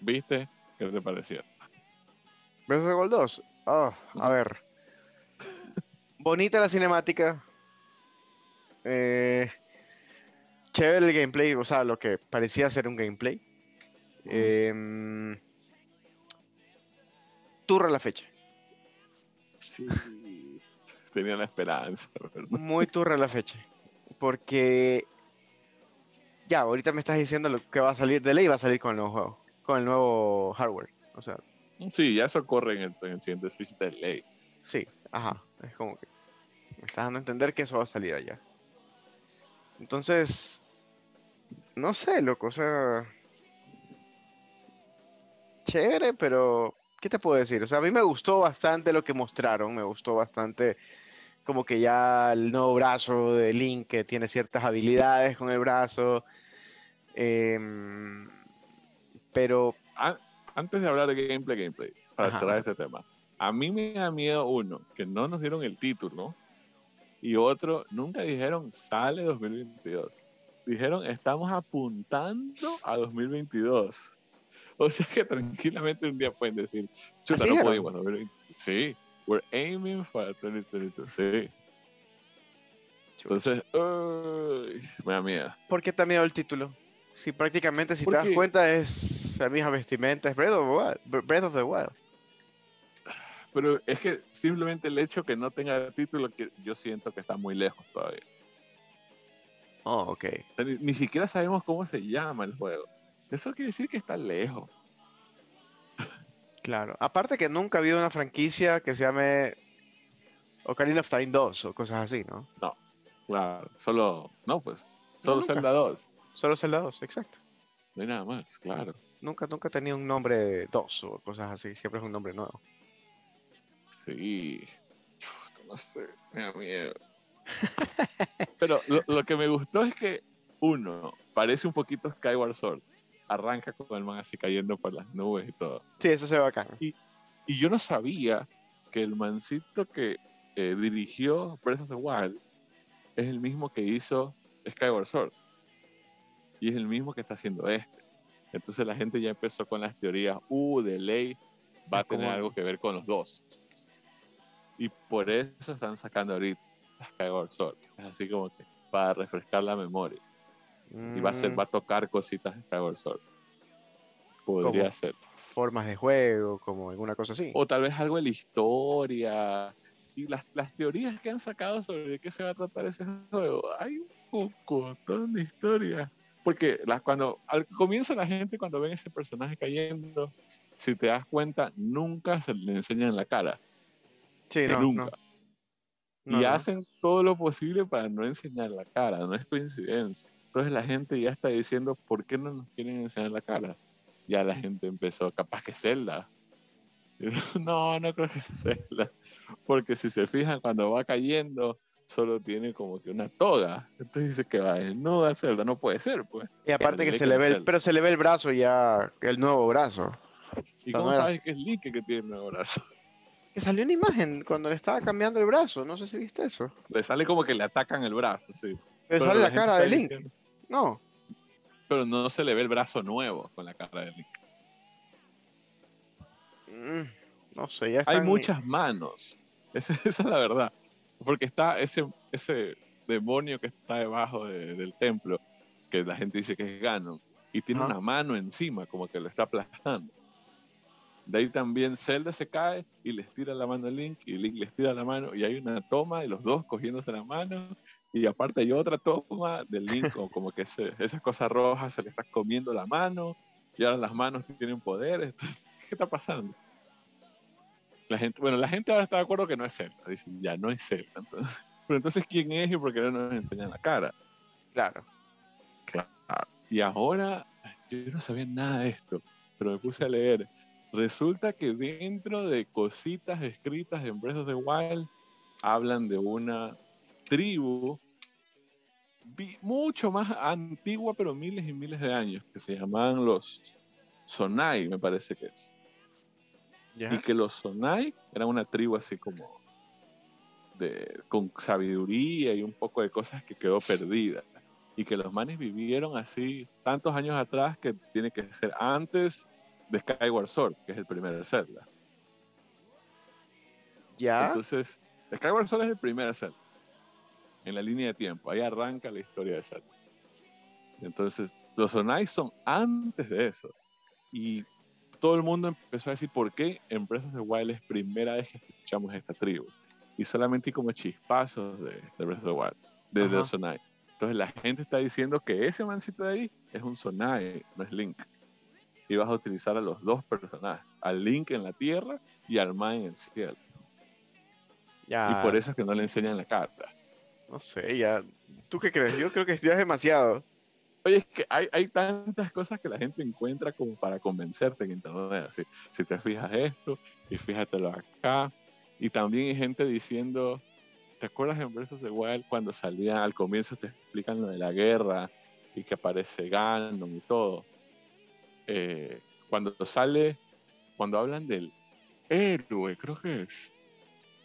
¿Viste? ¿Qué te pareció? Breath of the Wild 2. Oh, a ver. Bonita la cinemática. Eh, chévere el gameplay, o sea, lo que parecía ser un gameplay. Em, turra la fecha. Sí. Tenía la esperanza, ¿verdad? Muy turra la fecha. Porque ya, ahorita me estás diciendo lo que va a salir de ley, va a salir con el nuevo juego, con el nuevo hardware. O sea, Sí, ya eso corre en el, en el siguiente Switch de ley. sí, ajá. Es como que me estás dando a entender que eso va a salir allá. Entonces, no sé, loco, o sea, chévere, pero ¿qué te puedo decir? O sea, a mí me gustó bastante lo que mostraron, me gustó bastante como que ya el nuevo brazo de Link que tiene ciertas habilidades con el brazo. em, pero An- antes de hablar de gameplay, gameplay, para Ajá. cerrar este tema, a mí me da miedo uno, que no nos dieron el título, y otro, nunca dijeron sale 2022. Dijeron estamos apuntando a 2022. (laughs) O sea que tranquilamente un día pueden decir, chuta, ¿Así no dijeron? pudimos. 2020". Sí, we're aiming for 2022. Sí. Entonces, uy, me da miedo. ¿por qué te miedo el título? Si prácticamente, si te das cuenta, es la misma vestimenta, es Breath of the Wild. Breath of the Wild. Pero es que simplemente el hecho que no tenga título, que yo siento que está muy lejos todavía. Oh, ok. Ni, ni siquiera sabemos cómo se llama el juego. Eso quiere decir que está lejos. Claro. Aparte que nunca ha habido una franquicia que se llame Ocarina of Time 2 o cosas así, ¿no? Claro, solo, no pues, solo nunca. Zelda 2. Solo Zelda 2, exacto. No hay nada más, claro. Nunca, nunca tenido un nombre 2 o cosas así. Siempre es un nombre nuevo. Sí. Chuta, no sé, me da miedo. (laughs) Pero lo, lo que me gustó es que, uno, parece un poquito Skyward Sword. Arranca con el man así cayendo por las nubes y todo. Sí, eso se ve bacán. Y yo no sabía que el mancito que eh, dirigió Breath of the Wild es el mismo que hizo Skyward Sword. Y es el mismo que está haciendo este. Entonces la gente ya empezó con las teorías, uh, de ley va a como- tener algo que ver con los dos. Y por eso están sacando ahorita Skyward Sword. Es así como que para refrescar la memoria. Y va a ser, Mm, va a tocar cositas de Skyward Sword. Podría como ser. Formas de juego, como alguna cosa así. o tal vez algo de la historia y las, las teorías que han sacado sobre de qué se va a tratar ese juego. Hay un montón de historias. Porque las, cuando al comienzo la gente cuando ven ese personaje cayendo, si te das cuenta, nunca se le enseñan la cara. Sí, no, nunca. no. y No, hacen todo lo posible para no enseñar la cara, no es coincidencia. Entonces la gente ya está diciendo, ¿por qué no nos quieren enseñar la cara? Ya la gente empezó, capaz que Zelda. (laughs) No, no creo que sea Zelda. Porque si se fijan, cuando va cayendo, solo tiene como que una toga. Entonces dice que va desnuda Zelda, no puede ser, pues. Y aparte que se le ve, el, pero se le ve el brazo ya, el nuevo brazo. ¿Y O sea, cómo no sabes que es Link que tiene el nuevo brazo? Que salió una imagen cuando le estaba cambiando el brazo, no sé si viste eso. Le sale como que le atacan el brazo, sí. Pero, sale la cara está de Link. diciendo- No. pero no se le ve el brazo nuevo con la cara de Link. Mm, no sé, ya Hay están... muchas manos. (laughs) Esa, esa es la verdad. Porque está ese, ese demonio que está debajo de- del templo, que la gente dice que es Ganon, y tiene una mano encima, como que lo está aplastando. De ahí también Zelda se cae y les tira la mano a Link, y Link les tira la mano, y hay una toma de los dos cogiéndose la mano, y aparte hay otra toma de Link, como, que esas cosas rojas se le está comiendo la mano, y ahora las manos tienen poderes. ¿Qué está pasando? La gente, bueno, la gente ahora está de acuerdo que no es Zelda. Dicen, ya no es Zelda. Entonces, (laughs) pero entonces, ¿quién es y por qué no nos enseñan la cara? Claro. Claro. Y ahora, yo no sabía nada de esto, pero me puse a leer. Resulta que dentro de cositas escritas en Breath of the Wild, hablan de una tribu mucho más antigua, pero miles y miles de años, que se llamaban los Sonai, me parece que es. Y que los Sonai eran una tribu así como de, con sabiduría y un poco de cosas que quedó perdida. y que los manes vivieron así tantos años atrás que tiene que ser antes de Skyward Sword, que es el primer Zelda. ¿Ya? Entonces, Skyward Sword es el primer Zelda en la línea de tiempo. Ahí arranca la historia de Zelda. Entonces, los Onai son antes de eso. Y todo el mundo empezó a decir por qué Empresas de Wild es primera vez que escuchamos esta tribu. Y solamente como chispazos de, de Breath of the Wild, de, de Ajá. los Sonai. Entonces la gente está diciendo que ese mancito de ahí es un Sonai, no es Link. Y vas a utilizar a los dos personajes, al Link en la tierra y al man en el cielo. Ya. Y por eso es que no le enseñan la carta. No sé, ya. ¿Tú qué crees? Yo creo que ya es demasiado. Oye, es que hay, hay tantas cosas que la gente encuentra como para convencerte en internet. Así, si te fijas esto, y fíjatelo acá. Y también hay gente diciendo, ¿te acuerdas en Breath of the Wild cuando salía al comienzo te explican lo de la guerra y que aparece Ganon y todo? Eh, cuando sale, cuando hablan del héroe, creo que es.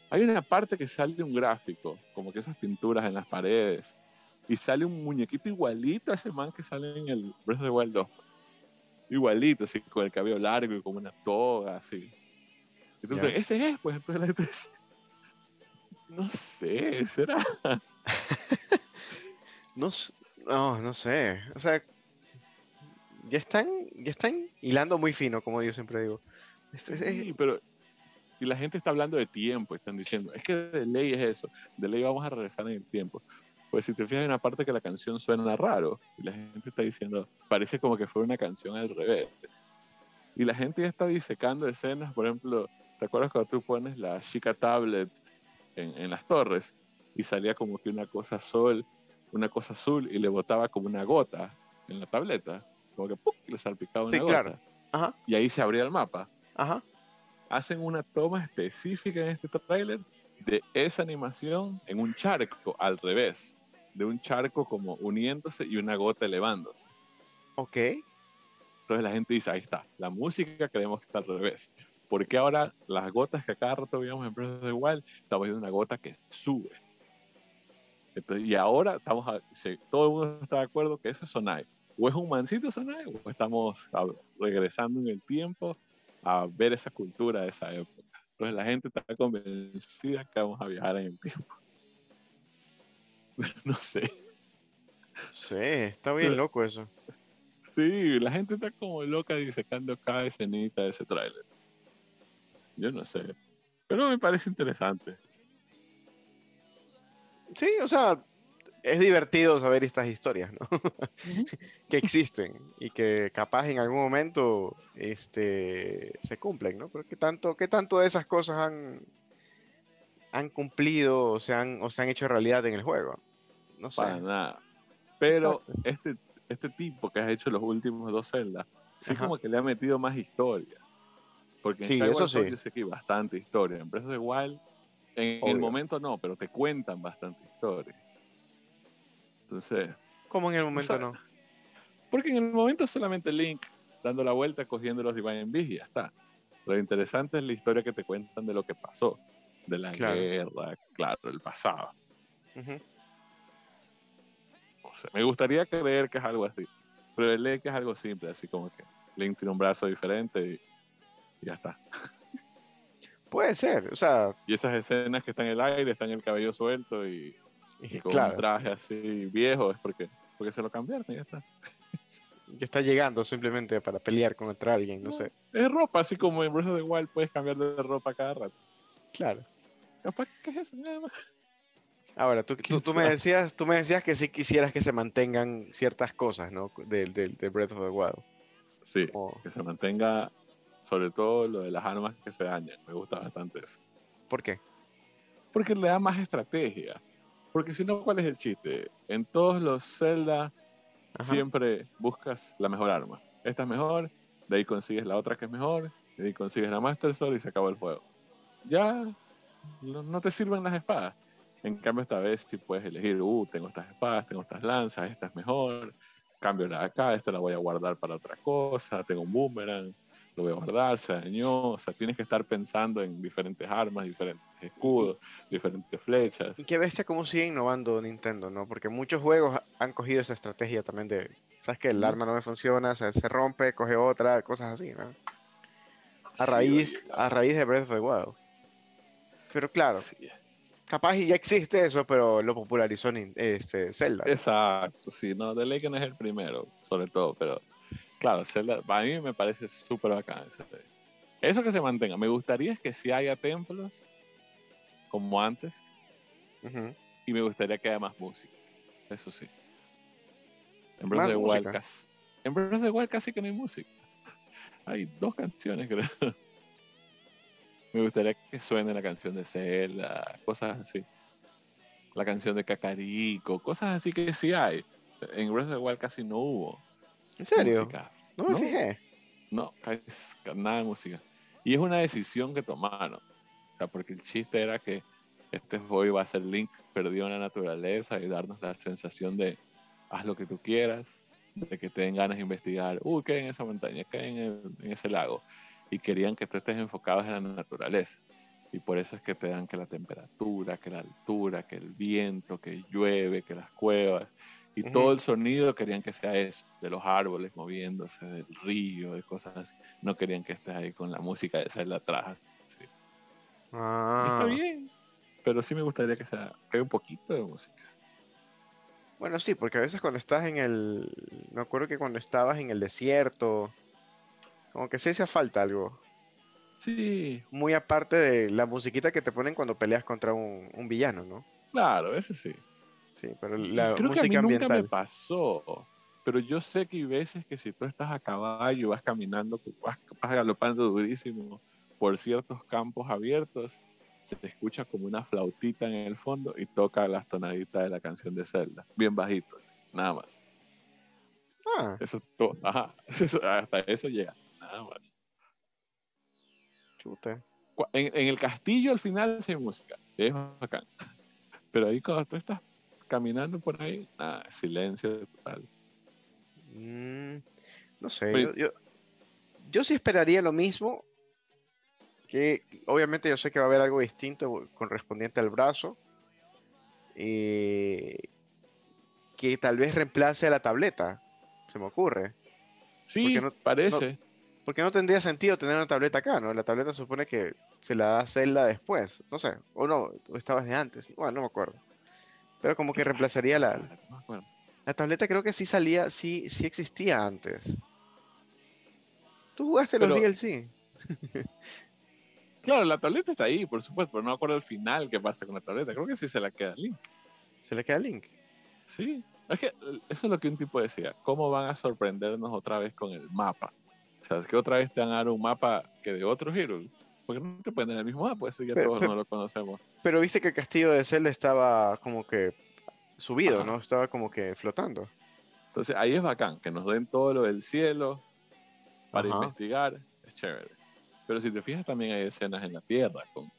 Hay una parte que sale un gráfico, como que esas pinturas en las paredes, y sale un muñequito igualito a ese man que sale en el Breath of the Wild 2. Igualito, así, con el cabello largo y como una toga, así. Entonces, ese es, pues, entonces la gente dice, no sé, ¿será? (laughs) No, no, no sé. O sea, ya están, ya están hilando muy fino, como yo siempre digo. Sí, pero... Y la gente está hablando de tiempo, están diciendo, es que de ley es eso, de ley vamos a regresar en el tiempo. Pues si te fijas, hay una parte que la canción suena raro, y la gente está diciendo, parece como que fue una canción al revés. Y la gente ya está disecando escenas, por ejemplo, ¿te acuerdas cuando tú pones la chica tablet en, en las torres y salía como que una cosa sol, una cosa azul y le botaba como una gota en la tableta? Como que ¡pum! le salpicaba una Sí, gota. claro. Ajá, Y ahí se abría el mapa ajá. hacen una toma específica en este tráiler de esa animación en un charco al revés, de un charco como uniéndose y una gota elevándose. Ok. Entonces la gente dice, ahí está, la música creemos que está al revés. Porque ahora las gotas que a cada rato veíamos en Breath of the Wild, estamos viendo una gota que sube. Entonces, y ahora estamos a- se- todo el mundo está de acuerdo que eso es Sonai. O es un mancito Sonai, o estamos a- regresando en el tiempo a ver esa cultura de esa época. Entonces la gente está convencida que vamos a viajar en el tiempo. (laughs) no sé. Sí, está bien loco eso. Sí, la gente está como loca disecando cada escenita de ese tráiler. Yo no sé. Pero me parece interesante. Sí, o sea, es divertido saber estas historias, ¿no? (laughs) que existen y que capaz en algún momento este, se cumplen, ¿no? Pero ¿qué tanto, qué tanto de esas cosas han, han cumplido o se han, o se han hecho realidad en el juego? No sé. Para nada. Pero este, este tipo que has hecho los últimos dos celdas, sí Ajá. como que le ha metido más historia. Porque en Sí, Skyward eso sí. yo sé que hay bastante historia. En Breath of the Wild, en, en el Obvio. momento no, pero te cuentan bastante historia. Entonces, Como en el momento sea, no. Porque en el momento solamente Link dando la vuelta, cogiendo los Divine Beasts y ya está. Lo interesante es la historia que te cuentan de lo que pasó, de la Claro. guerra, claro, el pasado. Ujú. O sea, me gustaría creer que es algo así, pero el que es algo simple, así como que Link tiene un brazo diferente y, y ya está. Puede ser, o sea, Y esas escenas que están en el aire, están el cabello suelto y, y (laughs) con un claro, traje así viejo, es porque, porque se lo cambiaron y ya está. (laughs) que está llegando simplemente para pelear contra alguien, no sé. Es ropa, así como en Breath of the Wild puedes cambiar de ropa cada rato. Claro. Que es eso, nada más. Ahora, tú, tú, ¿Quién tú me decías, tú me decías que sí quisieras que se mantengan ciertas cosas, ¿no? Del de Breath of the Wild. Sí, que se mantenga, sobre todo lo de las armas que se dañan. Me gusta bastante eso. ¿Por qué? Porque le da más estrategia. Porque si no, ¿cuál es el chiste? En todos los Zelda Ajá. siempre buscas la mejor arma. Esta es mejor, de ahí consigues la otra que es mejor, de ahí consigues la Master Sword y se acabó el juego. Ya no, no te sirven las espadas. En cambio, esta vez sí puedes elegir, uh, tengo estas espadas, tengo estas lanzas, esta es mejor, cambio la de acá, esta la voy a guardar para otra cosa, tengo un boomerang, lo voy a guardar, se dañó, o sea, tienes que estar pensando en diferentes armas, diferentes escudos, diferentes flechas. Y qué bestia cómo sigue innovando Nintendo, ¿no? Porque muchos juegos han cogido esa estrategia también de, sabes que el arma no me funciona, se, se rompe, coge otra, cosas así, ¿no? A raíz, a raíz de Breath of the Wild. Pero claro, sí. capaz y ya existe eso, pero lo popularizó este, Zelda. Exacto, sí, no, The Legend es el primero, sobre todo, pero claro, Zelda, a mí me parece súper bacán. Eso que se mantenga. Me gustaría es que sí haya templos, como antes, y me gustaría que haya más música. Eso sí. En Breath of the Wild música. casi. En Breath the Wild casi que no hay música. (laughs) Hay dos canciones, creo. (laughs) Me gustaría que suene la canción de Zelda, cosas así. La canción de Cacarico, cosas así que sí hay. En Breath of the Wild casi no hubo ¿En serio? música. No me fijé. No, nada de música. Y es una decisión que tomaron. O sea, porque el chiste era que este juego iba a ser Link perdido en la naturaleza y darnos la sensación de haz lo que tú quieras, de que te den ganas de investigar, uy, ¿qué hay en esa montaña? ¿Qué hay en, el- en ese lago? Y querían que tú estés enfocado en la naturaleza. Y por eso es que te dan que la temperatura, que la altura, que el viento, que llueve, que las cuevas. Y todo el sonido querían que sea eso, de los árboles moviéndose, del río, de cosas así. No querían que estés ahí con la música de Zelda atrás. así. Ah. Está bien, pero sí me gustaría que sea que haya un poquito de música. Bueno, sí, porque a veces cuando estás en el... Me acuerdo que cuando estabas en el desierto, como que sí hacía falta algo. Sí, Muy aparte de la musiquita que te ponen cuando peleas contra un, un villano, ¿no? claro, eso sí. Sí, pero la creo que a mí música nunca me pasó. Pero yo sé que hay veces que si tú estás a caballo vas caminando, vas, vas galopando durísimo por ciertos campos abiertos, se te escucha como una flautita en el fondo y toca las tonaditas de la canción de Zelda, bien bajito, así, nada más. Ah, Eso es todo. Ajá, (laughs) eso- hasta eso llega, nada más. chuta. En, en el castillo al final hay música, es bacán. (laughs) Pero ahí cuando tú estás caminando por ahí, nada, silencio total. Mm, no sé, Oye. yo, yo, yo sí esperaría lo mismo. Que obviamente yo sé que va a haber algo distinto correspondiente al brazo. eh, que tal vez reemplace a la tableta. Se me ocurre. Sí, Porque no- parece. Porque no tendría sentido tener una tableta acá, ¿no? La tableta supone que se la da Zelda después. No sé. O no, o estaba desde antes. Bueno, no me acuerdo. Pero como que reemplazaría la. La tableta creo que sí salía, sí, sí existía antes. ¿Tú jugaste los Pero- DLC? (laughs) Claro, la tableta está ahí, por supuesto, pero no me acuerdo el final qué pasa con la tableta. Creo que sí se la queda Link. ¿Se le queda Link? Sí. Es que eh, eso es lo que un tipo decía. ¿Cómo van a sorprendernos otra vez con el mapa? O sea, es que otra vez te van a dar un mapa que de otro Hero. Porque no te pueden dar el mismo mapa, ese ya Pero- todos pero- no lo conocemos. Pero viste que el castillo de Zelda estaba como que subido, Ajá. ¿no? Estaba como que flotando. Entonces ahí es bacán, que nos den todo lo del cielo para Ajá. investigar, es chévere. Pero si te fijas también hay escenas en la tierra, con,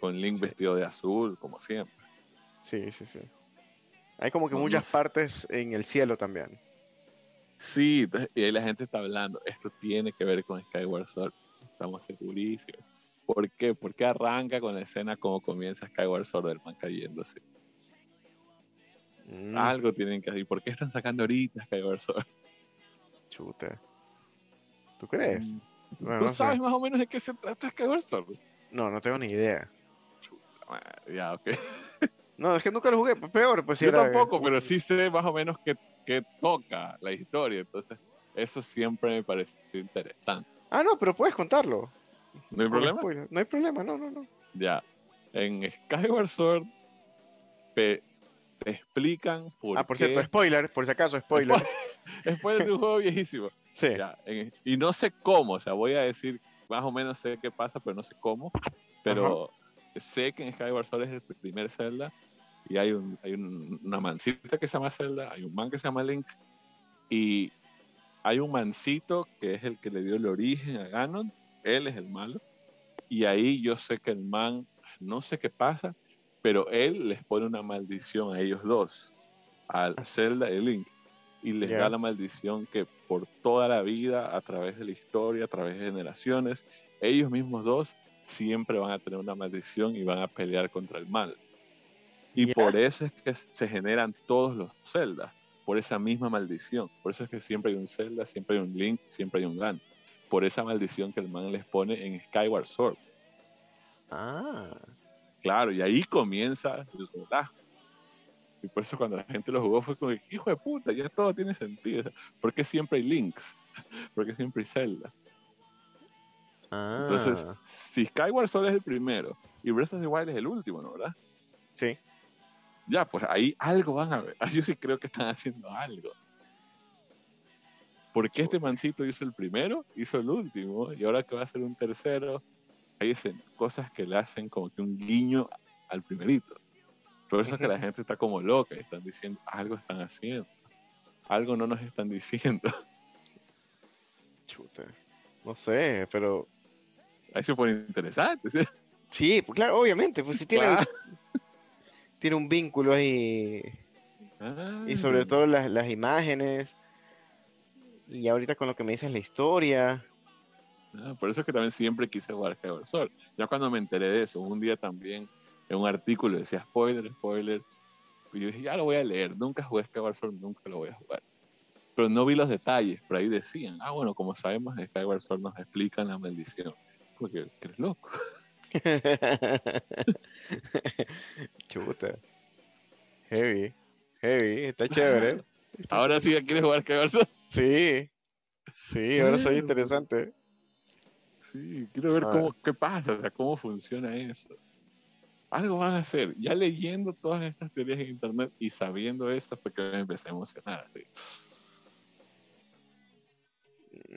con Link Sí. vestido de azul, como siempre. Sí, sí, sí. Hay como que No, no muchas sé. partes en el cielo también. Sí, y ahí la gente está hablando, esto tiene que ver con Skyward Sword, estamos segurísimos. ¿Por qué? Porque arranca con la escena como comienza Skyward Sword del man cayéndose. Mm, Algo tienen que hacer. ¿Por qué están sacando ahorita Skyward Sword? chuta. ¿Tú crees? Mm, Bueno, ¿Tú no sé. sabes más o menos de qué se trata Skyward Sword? No, no tengo ni idea. Ah, Ya, ok. (laughs) No, es que nunca lo jugué, peor, pues sí Yo era- tampoco, pero sí sé más o menos qué, qué toca la historia. Entonces, eso siempre me pareció interesante. Ah, no, pero puedes contarlo. ¿No hay problema? spoiler. No hay problema, no, no, no. Ya. En Skyward Sword te explican por Ah, por qué... cierto, spoiler, por si acaso, spoiler. (laughs) Spoiler de un juego viejísimo. Sí. Ya, en- y no sé cómo, o sea, voy a decir, más o menos sé qué pasa, pero no sé cómo. Pero sé que en Skyward Sword es el primer Zelda y hay, un, hay un- una mancita que se llama Zelda, hay un man que se llama Link y hay un mancito que es el que le dio el origen a Ganon, él es el malo. Y ahí yo sé que el man, no sé qué pasa, pero él les pone una maldición a ellos dos, a Zelda y Link. Y les da la maldición que por toda la vida, a través de la historia, a través de generaciones, ellos mismos dos siempre van a tener una maldición y van a pelear contra el mal. Y por eso es que se generan todos los Zelda, por esa misma maldición. Por eso es que siempre hay un Zelda, siempre hay un Link, siempre hay un Ganon. Por esa maldición que el man les pone en Skyward Sword. Ah. Claro, y ahí comienza el relajo. Y por eso cuando la gente lo jugó fue como, hijo de puta, ya todo tiene sentido. ¿Por qué siempre hay Links? (laughs) ¿Por qué siempre hay Zelda? Ah. Entonces, si Skyward Sword es el primero y Breath of the Wild es el último, ¿no? ¿Verdad? sí. Ya, pues ahí algo van a ver. (laughs) Yo sí creo que están haciendo algo. Porque este mancito hizo el primero, hizo el último, y ahora que va a ser un tercero, hay ese- cosas que le hacen como que un guiño al primerito. Por eso es que la gente está como loca y están diciendo, algo están haciendo. Algo no nos están diciendo. (laughs) Chuta. No sé, pero. Ahí se pone interesante. ¿sí? Sí, pues claro, obviamente. Pues si tiene. Tiene un vínculo ahí. Y Ah, sobre todo las, las imágenes. Y ahorita con lo que me dices la historia. Ah, por eso es que también siempre quise jugar Skyward Sword. Ya cuando me enteré de eso, un día también en un artículo decía spoiler, spoiler. Y yo dije, ya lo voy a leer. Nunca jugué Skyward Sword, nunca lo voy a jugar. Pero no vi los detalles, pero ahí decían, ah, bueno, como sabemos, Skyward Sword nos explican la maldición. Porque que eres loco. (laughs) Chuta. Heavy. Heavy. Está chévere. Está Ahora sí quieres jugar Sword. Sí. Sí, ahora soy interesante. Sí, quiero ver cómo, qué pasa, o sea, cómo funciona eso. Algo van a hacer. Ya leyendo todas estas teorías en internet y sabiendo esto fue que me empecé a emocionar. sí.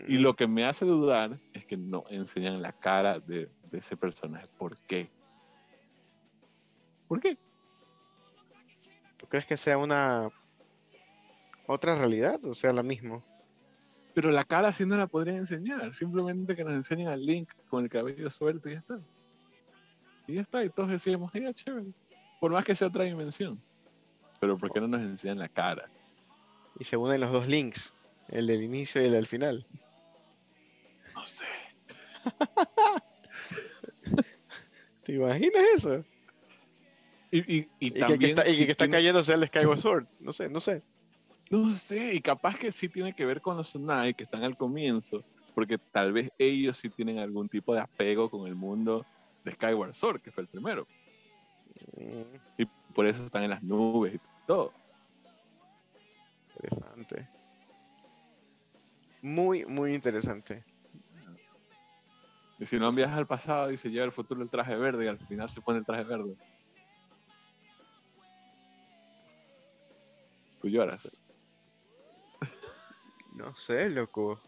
Y lo que me hace dudar es que no enseñan la cara de, de ese personaje. ¿Por qué? ¿Por qué? ¿Tú crees que sea una otra realidad o sea la misma? Pero la cara sí no la podrían enseñar. Simplemente que nos enseñen al Link con el cabello suelto y ya está. Y ya está. Y todos decíamos, ya, chévere. Por más que sea otra dimensión. Pero ¿por qué no nos enseñan la cara? Y se unen los dos links, el del inicio y el del final. No sé. (laughs) ¿Te imaginas eso? Y, y, y Y que, que también. está, y que está tiene- cayendo sea el Skyward Sword. No sé, no sé. No sé, y capaz que sí tiene que ver con los Tsunai que están al comienzo, porque tal vez ellos sí tienen algún tipo de apego con el mundo de Skyward Sword, que fue el primero, Mm, y por eso están en las nubes y todo. Interesante. Muy, muy interesante. Y si no han viajado al pasado y se lleva el futuro el traje verde y al final se pone el traje verde. Tú lloras. No sé, loco.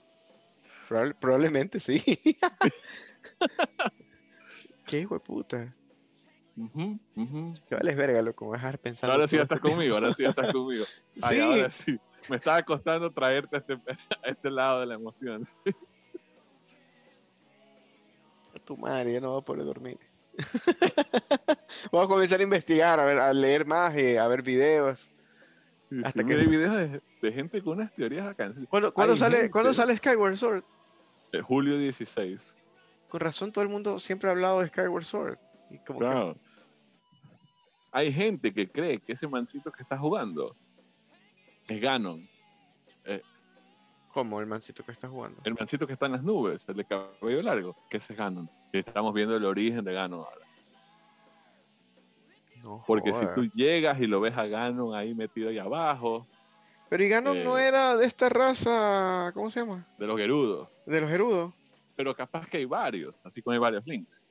Probable- probablemente sí. (laughs) Qué hijo de puta. Ujú, ujú. Te vales verga, loco. Me vas a dejar pensando. Ahora sí ya estás conmigo, ahora sí ya estás conmigo. (laughs) Ay, Sí. ahora sí. Me estaba costando traerte a este, a este lado de la emoción. A tu madre, ya no voy a poder dormir. (laughs) Voy a comenzar a investigar, a ver, a leer más, y a ver videos. Sí, Hasta sí, que- hay videos de, de gente con unas teorías acá. ¿Cuándo, sale, gente. ¿Cuándo sale Skyward Sword? Eh, julio 16. Con razón todo el mundo siempre ha hablado de Skyward Sword. Y como que- Claro. Hay gente que cree que ese mancito que está jugando es Ganon. ¿Cómo el mancito que está jugando? El mancito que está en las nubes, el de cabello largo, que ese es Ganon. Estamos viendo el origen de Ganon ahora. No Porque si tú llegas y lo ves a Ganon ahí metido ahí abajo, Pero y Ganon no Eh, era de esta raza, ¿cómo se llama? de los Gerudos. De los Gerudos. Pero capaz que hay varios, así como hay varios links.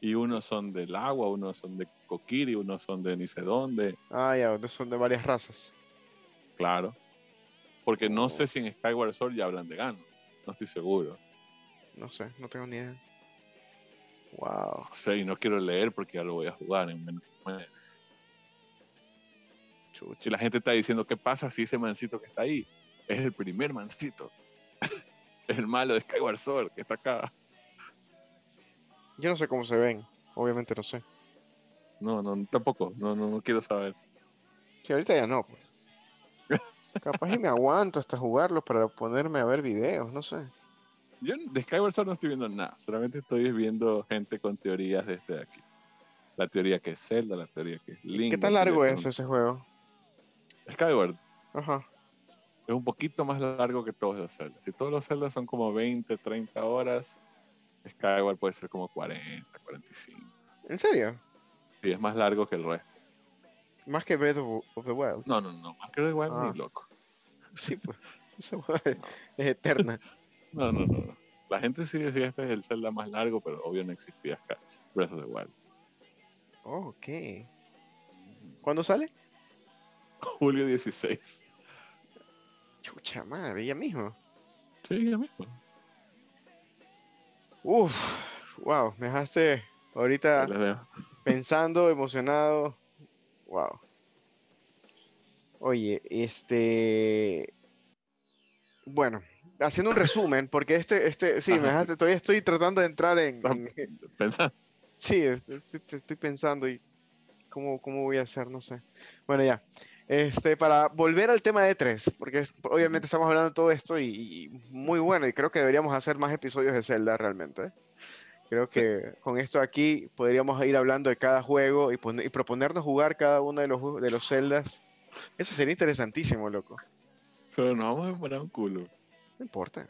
Y unos son del agua, unos son de Kokiri, unos son de ni sé dónde. Ah, ya, son de varias razas. Claro. Porque no Oh. sé si en Skyward Sword ya hablan de Ganon. No estoy seguro. No sé, no tengo ni idea. Wow. No sé, y no quiero leer porque ya lo voy a jugar en menos de un mes. Si la gente está diciendo, ¿qué pasa si ese mancito que está ahí es el primer mancito? (laughs) el malo de Skyward Sword que está acá. Yo no sé cómo se ven. Obviamente no sé. No, no, tampoco. No, no, no quiero saber. Sí, ahorita ya no, pues. Capaz y me aguanto hasta jugarlo para ponerme a ver videos, no sé. Yo de Skyward Sword no estoy viendo nada. Solamente estoy viendo gente con teorías desde aquí. la teoría que es Zelda, la teoría que es Link. ¿Qué tan largo es ese juego? Skyward Ajá. es un poquito más largo que todos los Zelda. Si todos los Zelda son como 20, 30 horas, Skyward puede ser como 40, 45. ¿En serio? Sí, es más largo que el resto. Más que Breath of, of the Wild. No, no, no, más que el igual Ah. ni loco. Sí, pues. (laughs) Esa es, es eterna. No, no, no, no. La gente sí decía este es el Zelda más largo, pero obvio no existía Sky- Breath of the Wild. Oh, ok. ¿Cuándo sale? (laughs) Julio 16. Chucha madre, ya mismo. Sí, ya mismo. Uf, wow, me dejaste ahorita pensando, emocionado. Wow. Oye, este. Bueno, haciendo un resumen, porque este, este, sí, me dejaste, todavía estoy tratando de entrar en. en- (laughs) Pensá. sí, estoy, estoy- estoy pensando y cómo, cómo voy a hacer, no sé. Bueno, ya. Este, para volver al tema de tres, porque es- obviamente estamos hablando de todo esto y, y muy bueno, y creo que deberíamos hacer más episodios de Zelda realmente. Creo Sí. que con esto aquí podríamos ir hablando de cada juego y, pone- y proponernos jugar cada uno de los, de los Zeldas. Eso sería interesantísimo, loco. Pero nos vamos a demorar un culo. No importa.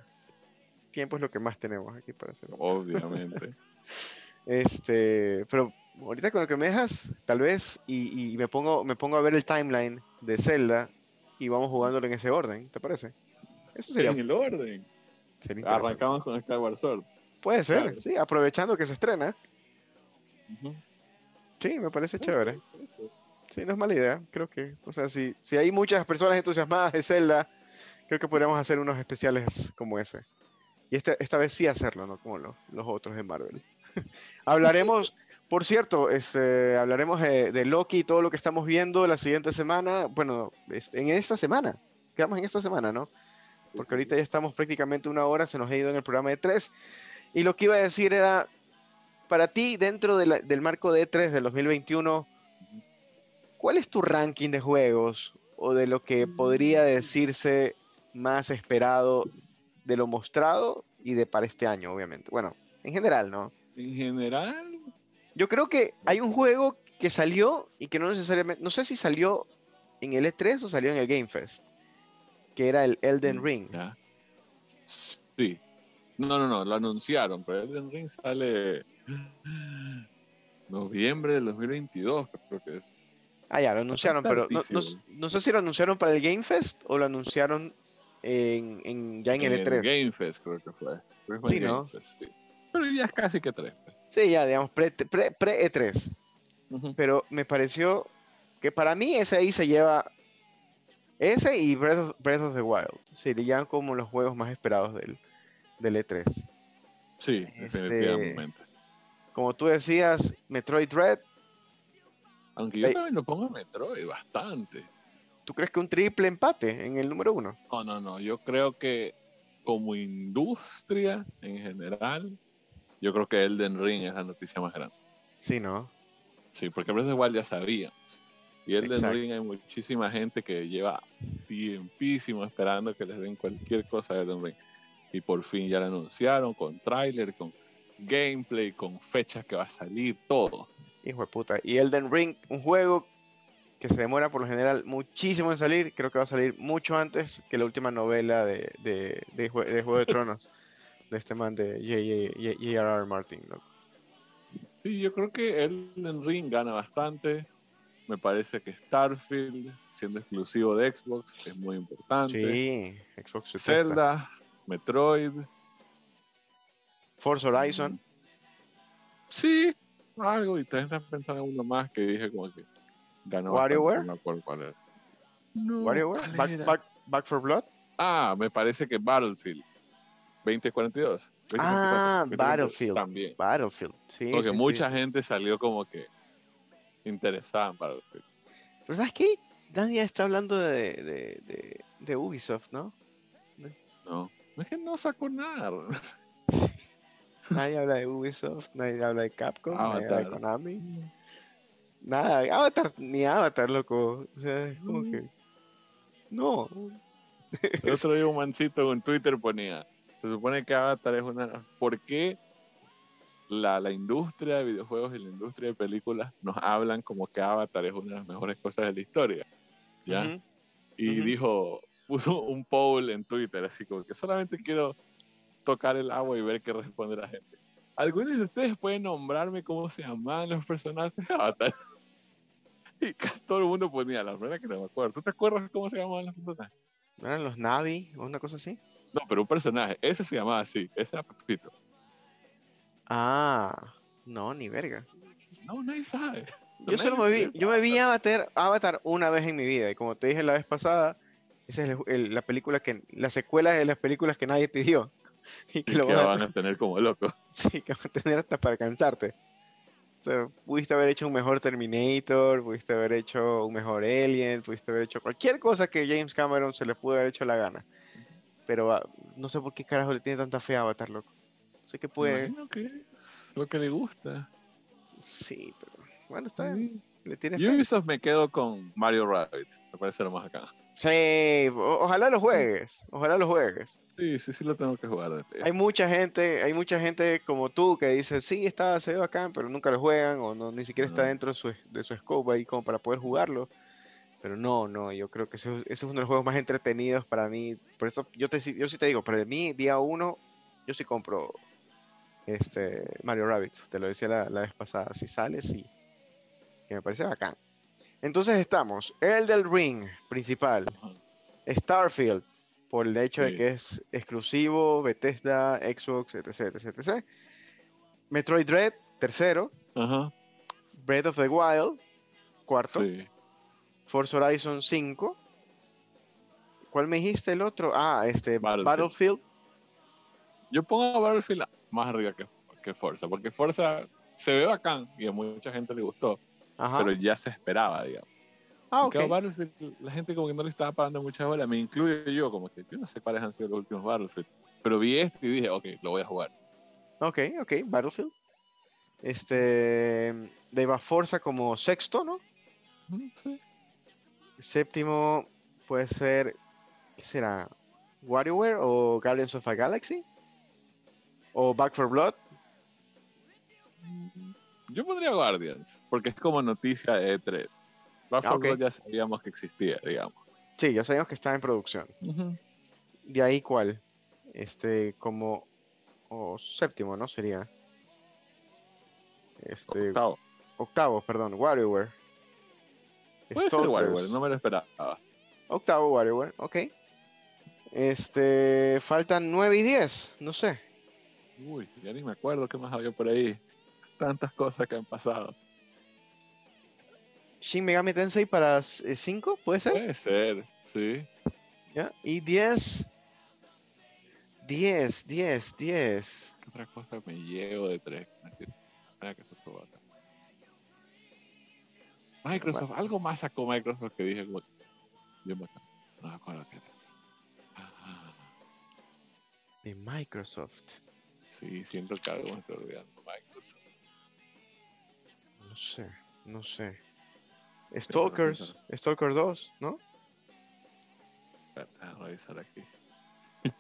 Tiempo es lo que más tenemos aquí para hacerlo. Obviamente. (laughs) Este, pero ahorita con lo que me dejas, tal vez, y, y me pongo, me pongo a ver el timeline de Zelda y vamos jugándolo en ese orden, ¿te parece? Eso sería, en el orden. sería. Arrancamos con Skyward Sword. Puede ser, claro. sí, aprovechando que se estrena. Sí, me parece Puede chévere. ser. Sí, no es mala idea, creo que, o sea, si, si hay muchas personas entusiasmadas de Zelda, creo que podríamos hacer unos especiales como ese. Y este, esta vez sí hacerlo, no como los, los otros de Marvel. (laughs) hablaremos, por cierto, este, hablaremos de, de Loki y todo lo que estamos viendo la siguiente semana, bueno, en esta semana, quedamos en esta semana, ¿no? Porque ahorita ya estamos prácticamente una hora, se nos ha ido en el programa de tres. Y lo que iba a decir era, para ti, dentro de la- del marco de E3 del 2021, ¿cuál es tu ranking de juegos o de lo que podría decirse más esperado de lo mostrado y de para este año, obviamente? Bueno, en general, ¿no? En general, Yo creo que hay un juego que salió y que no necesariamente, no sé si salió en el E3 o salió en el Game Fest, que era el Elden Ring. ya. Sí. No, no, no, lo anunciaron, pero Elden Ring sale noviembre del 2022, creo que es. Ah, ya, lo anunciaron, pero no, no- hartísimo. no sé si lo anunciaron para el Game Fest o lo anunciaron en, en- ya en, el E3. Game Fest creo que fue. Creo que fue Sí, ¿no? Fest, sí. Pero ya es casi que tres. pues. Sí, ya, digamos, pre, pre, pre E3. Ujú. Pero me pareció que para mí ese ahí se lleva. Ese y Breath of, Breath of the Wild. Se le llaman como los juegos más esperados del, del E3. Sí, Este- definitivamente. Como tú decías, Metroid Dread. Aunque yo también lo pongo en Metroid bastante. ¿Tú crees que un triple empate en el número uno? No, no, no. Yo creo que como industria en general, yo creo que Elden Ring es la noticia más grande. Sí, ¿no? Sí, porque of the Wild ya sabíamos. Y Elden Exacto. Ring hay muchísima gente que lleva tiempísimo esperando que les den cualquier cosa de Elden Ring. Y por fin ya lo anunciaron con tráiler, con gameplay, con fechas que va a salir, todo. Hijo de puta. Y Elden Ring, un juego que se demora por lo general muchísimo en salir. Creo que va a salir mucho antes que la última novela de, de, de Jue- de Juego de (laughs) Tronos. de este man de J.R.R. Martin. loco. Sí, yo creo que Elden Ring gana bastante. Me parece que Starfield, siendo exclusivo de Xbox, es muy importante. Sí, Xbox 360. Zelda, Metroid. Forza Horizon. Sí, algo. Y también están pensando en uno más que dije como que ganó. WarioWare. No me acuerdo cuál era. No, WarioWare. ¿cuál Back? Back- Back for Blood. Ah, me parece que Battlefield. 2042. 2044, Ah, 2042, Battlefield. También. Battlefield. Sí, Porque sí, sí, mucha sí. gente salió como que interesada en Battlefield. Pero ¿sabes qué? Nadie está hablando de, de, de, de Ubisoft, ¿no? No, es que no sacó nada. Nadie habla de Ubisoft, nadie habla de Capcom, nadie habla de. Konami. Nada, Avatar, ni Avatar, loco. O sea, es como que. No. El otro día un mancito en Twitter ponía, se supone que Avatar es una... ¿Por qué la, la industria de videojuegos y la industria de películas nos hablan como que Avatar es una de las mejores cosas de la historia. ¿Ya? Y dijo, puso un poll en Twitter, así como que solamente quiero tocar el agua y ver qué responde la gente. ¿Algunos de ustedes pueden nombrarme cómo se llaman los personajes (laughs) de Avatar? Y casi todo el mundo ponía, la verdad que no me acuerdo. ¿Tú te acuerdas cómo se llamaban los personajes? ¿No eran los Navi o una cosa así? No, pero un personaje, ese se llamaba así, ese era Pepito. Ah, no, ni verga. No, nadie sabe. Yo Nadie solo me vi, yo me vi. Avatar, Avatar una vez en mi vida y como te dije la vez pasada, esa es el- el- la película que, la secuela de las películas que nadie pidió (laughs) y que Y lo que van a van hacer, a tener como locos. (laughs) sí, que van a tener hasta para cansarte. O sea, pudiste haber hecho un mejor Terminator, pudiste haber hecho un mejor Alien, pudiste haber hecho cualquier cosa que James Cameron se le pudo haber hecho la gana. Pero ah, no sé por qué carajo le tiene tanta fe a Avatar, loco. Sé que puede, Imagino que es lo que le gusta. sí, pero bueno, está bien, le tiene Yo fe. Ubisoft me quedo con Mario Rabbit, me parece lo más acá. Sí, ojalá lo juegues, ojalá lo juegues. Sí, sí, sí lo tengo que jugar. Hay mucha gente, hay mucha gente como tú que dice, sí, está, se ve bacán, pero nunca lo juegan o no, ni siquiera está dentro de su, de su scope ahí como para poder jugarlo. Pero no, no, yo creo que ese, ese es uno de los juegos más entretenidos para mí. Por eso yo, te, yo sí te digo, para mí, día uno, yo sí compro este Mario Rabbit. Te lo decía la, la vez pasada, si sale, sí. Que me parece bacán. Entonces estamos, el del Ring principal. Starfield, por el hecho de que es exclusivo, Bethesda, Xbox, etc, etc, etc. Metroid Dread, tercero. Ajá, Breath of the Wild, cuarto. sí. Forza Horizon 5. ¿Cuál me dijiste el otro? Ah, este, Battlefield. Battlefield. Yo pongo a Battlefield más arriba que, que Forza, porque Forza se ve bacán y a mucha gente le gustó, Ajá. pero ya se esperaba, digamos. ah, En ok. cambio, Battlefield, la gente como que no le estaba parando muchas bolas, me incluyo yo, como que yo no sé cuáles han sido los últimos Battlefield, pero vi este y dije, ok, lo voy a jugar. Ok, ok, Battlefield. Este, de Forza como sexto, ¿no? Sí. Séptimo puede ser, ¿qué será? WarioWare o Guardians of the Galaxy? ¿O Back for Blood? Yo pondría Guardians, porque es como noticia de E3. Back Ah, 4 ok. Blood ya sabíamos que existía, digamos. Sí, ya sabemos que está en producción. ¿De ahí cuál? Este, como o séptimo, ¿no? Sería. Este, Octavo. octavo, perdón, WarioWare. Puede ser Stalkers. WarioWare, no me lo esperaba. Octavo WarioWare, ok. Este, faltan 9 y 10, no sé. Uy, ya ni me acuerdo qué más había por ahí. Tantas cosas que han pasado. Shin Megami Tensei para 5, ¿puede ser? Puede ser, sí. ¿Ya? Y 10. 10, 10, 10. ¿Qué otra cosa me llevo de tres? Mira que eso estuvo acá. Microsoft, algo más sacó Microsoft que dije bien bacán. No me acuerdo qué era. Ah, De Microsoft. sí, siento que algo me estoy olvidando. Microsoft. No sé, no sé. Stalkers, Stalker 2, ¿no? Déjame revisar aquí.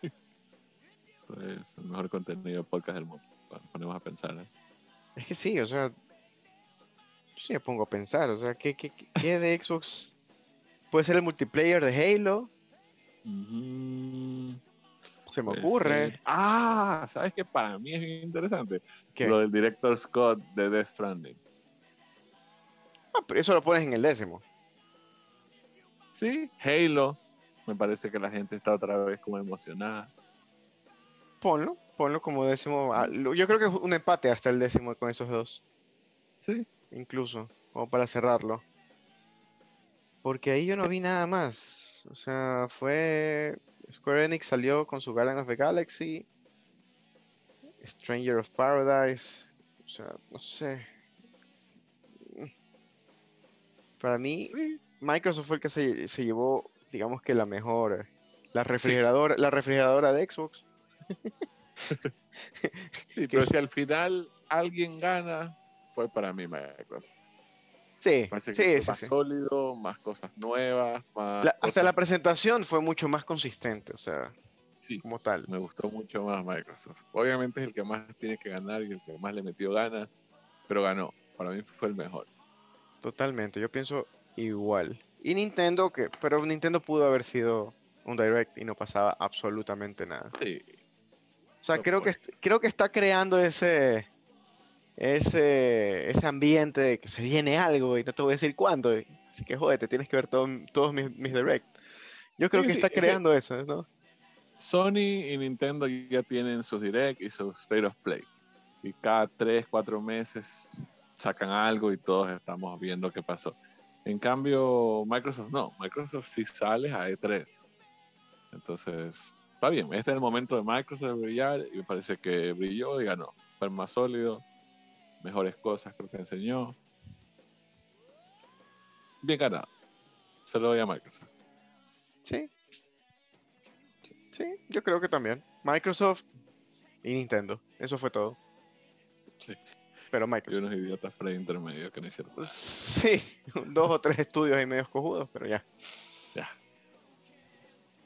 Esto (laughs) es el mejor contenido de podcast del mundo. Cuando ponemos a pensar. ¿eh? Es que sí, o sea. Yo sí me pongo a pensar, o sea, ¿qué, qué, qué- de Xbox? Puede ser el multiplayer de Halo, se me ocurre. Ah, ¿sabes qué? Para mí es bien interesante. ¿Qué? Lo del director Scott de Death Stranding. Ah, pero eso lo pones en el décimo. Sí, Halo. Me parece que la gente está otra vez como emocionada. Ponlo, ponlo como décimo. ah, Yo creo que es un empate hasta el décimo con esos dos, Sí. incluso, como para cerrarlo. Porque ahí yo no vi nada más. O sea, fue. Square Enix salió con su Guardian of the Galaxy. Stranger of Paradise. O sea, no sé. Para mí, Sí. Microsoft fue el que se, se llevó, digamos que la mejor. La refrigeradora, la refrigeradora de Xbox. (laughs) Sí, pero si al final alguien gana, fue para mí Microsoft. Sí, Parece que sí, sí, más sólido, más cosas nuevas, más La- hasta la presentación fue mucho más consistente, o sea, sí, como tal. Me gustó mucho más Microsoft. Obviamente es el que más tiene que ganar y el que más le metió ganas, pero ganó. Para mí fue el mejor. Totalmente, yo pienso igual. Y Nintendo, que, pero Nintendo pudo haber sido un direct y no pasaba absolutamente nada. Sí. O sea, No creo que, puede. creo que está creando ese, ese, ese ambiente de que se viene algo y no te voy a decir cuándo. Así que jódete, tienes que ver todo- todos mis, mis direct. Yo creo Sí, que sí, está es creando eso, ¿no? Sony y Nintendo ya tienen sus direct y sus State of Play. Y cada 3, 4 meses sacan algo y todos estamos viendo qué pasó. En cambio, Microsoft no. Microsoft sí sale a E3. Entonces, está bien. Este es el momento de Microsoft brillar y me parece que brilló y ganó. Fue más sólido, mejores cosas creo que enseñó. Bien ganado. Se lo doy a Microsoft. Sí. Sí, yo creo que también. Microsoft y Nintendo. Eso fue todo. Pero Y Microsoft. unos idiotas Fred intermedios que no hicieron nada. Sí, dos o tres estudios ahí medios cojudos, pero ya. Ya.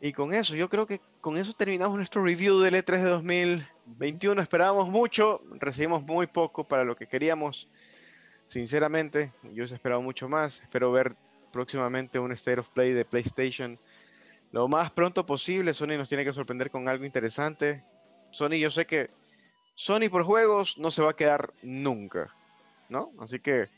Y con eso, yo creo que con eso terminamos nuestro review del E3 de 2021. Esperábamos mucho, recibimos muy poco para lo que queríamos. Sinceramente, yo hubiese esperado mucho más. Espero ver próximamente un State of Play de PlayStation lo más pronto posible. Sony nos tiene que sorprender con algo interesante. Sony, yo sé que Sony por juegos no se va a quedar nunca, ¿no? Así que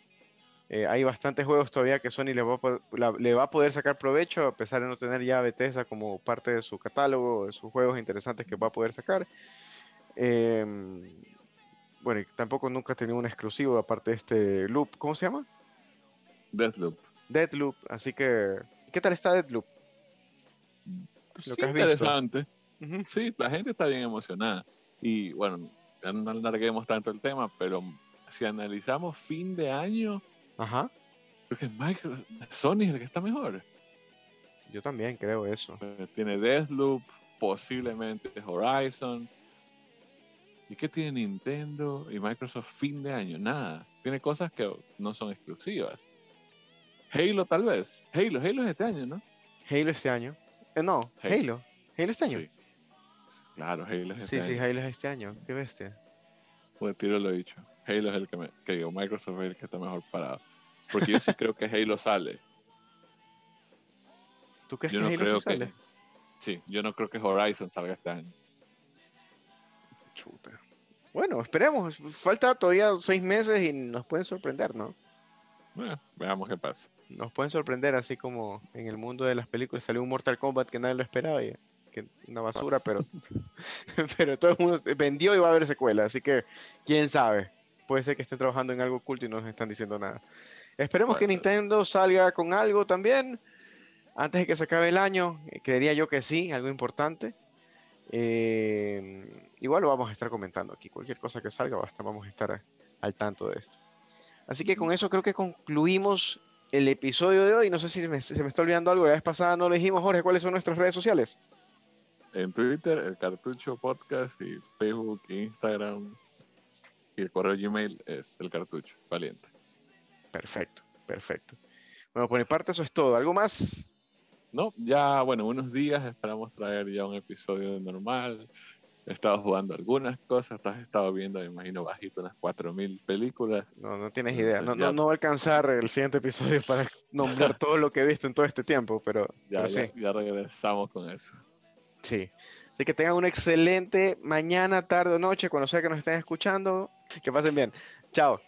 eh, hay bastantes juegos todavía que Sony le va, a, po- la- le va a poder sacar provecho, a pesar de no tener ya Bethesda como parte de su catálogo, de sus juegos interesantes que va a poder sacar. Em, bueno, y tampoco nunca ha tenido un exclusivo aparte de este Loop, ¿cómo se llama? Deathloop. Deadloop, así que... ¿Qué tal está Deadloop? Sí, que has visto. interesante. Sí, la gente está bien emocionada. Y bueno, ya no alarguemos tanto el tema, pero si analizamos fin de año, Ajá, creo que Microsoft, Sony es el que está mejor. yo también creo eso. Eh, Tiene Deathloop, posiblemente Horizon. ¿Y qué tiene Nintendo y Microsoft fin de año? Nada. Tiene cosas que no son exclusivas. Halo tal vez. Halo, Halo es este año, ¿no? Halo este año. Eh, no, Halo. Halo. Halo este año. Sí. Claro, Halo es Sí, este sí, año. Halo es este año. Qué bestia. Pues tiro lo he dicho. Halo es el que me, que digo, Microsoft es el que está mejor parado. Porque yo sí creo que Halo sale. (laughs) ¿Tú crees Yo que no Halo creo sí sale? que. Sí, yo no creo que Horizon salga este año. Chuta. Bueno, esperemos. Falta todavía seis meses y nos pueden sorprender, ¿no? Bueno, veamos qué pasa. Nos pueden sorprender, así como en el mundo de las películas salió un Mortal Kombat que nadie lo esperaba y que una basura, pero, (laughs) pero todo el mundo vendió y va a haber secuela, así que quién sabe. Puede ser que estén trabajando en algo oculto y no nos están diciendo nada. Esperemos que. Nintendo salga con algo también antes de que se acabe el año. eh, Creería yo que sí, algo importante. Eh, igual lo vamos a estar comentando aquí. Cualquier cosa que salga, basta, vamos a estar al tanto de esto. Así que con eso creo que concluimos el episodio de hoy. No sé si me- se me está olvidando algo. La vez pasada no lo dijimos, Jorge, ¿cuáles son nuestras redes sociales? En Twitter, el Cartucho Podcast y Facebook, Instagram y el correo Gmail es el Cartucho. Valiente. Perfecto, perfecto. Bueno, por mi parte eso es todo. ¿Algo más? No, ya, bueno, unos días esperamos traer ya un episodio normal. He estado jugando algunas cosas, has estado viendo, me imagino, bajito unas 4.000 películas. No, no tienes Entonces, idea. No, ya- no, no va a alcanzar el siguiente episodio para nombrar (laughs) todo lo que he visto en todo este tiempo, pero, Ya, pero ya, sí. ya regresamos con eso. Sí. Así que tengan una excelente mañana, tarde o noche, cuando sea que nos estén escuchando. Que pasen bien. Chao.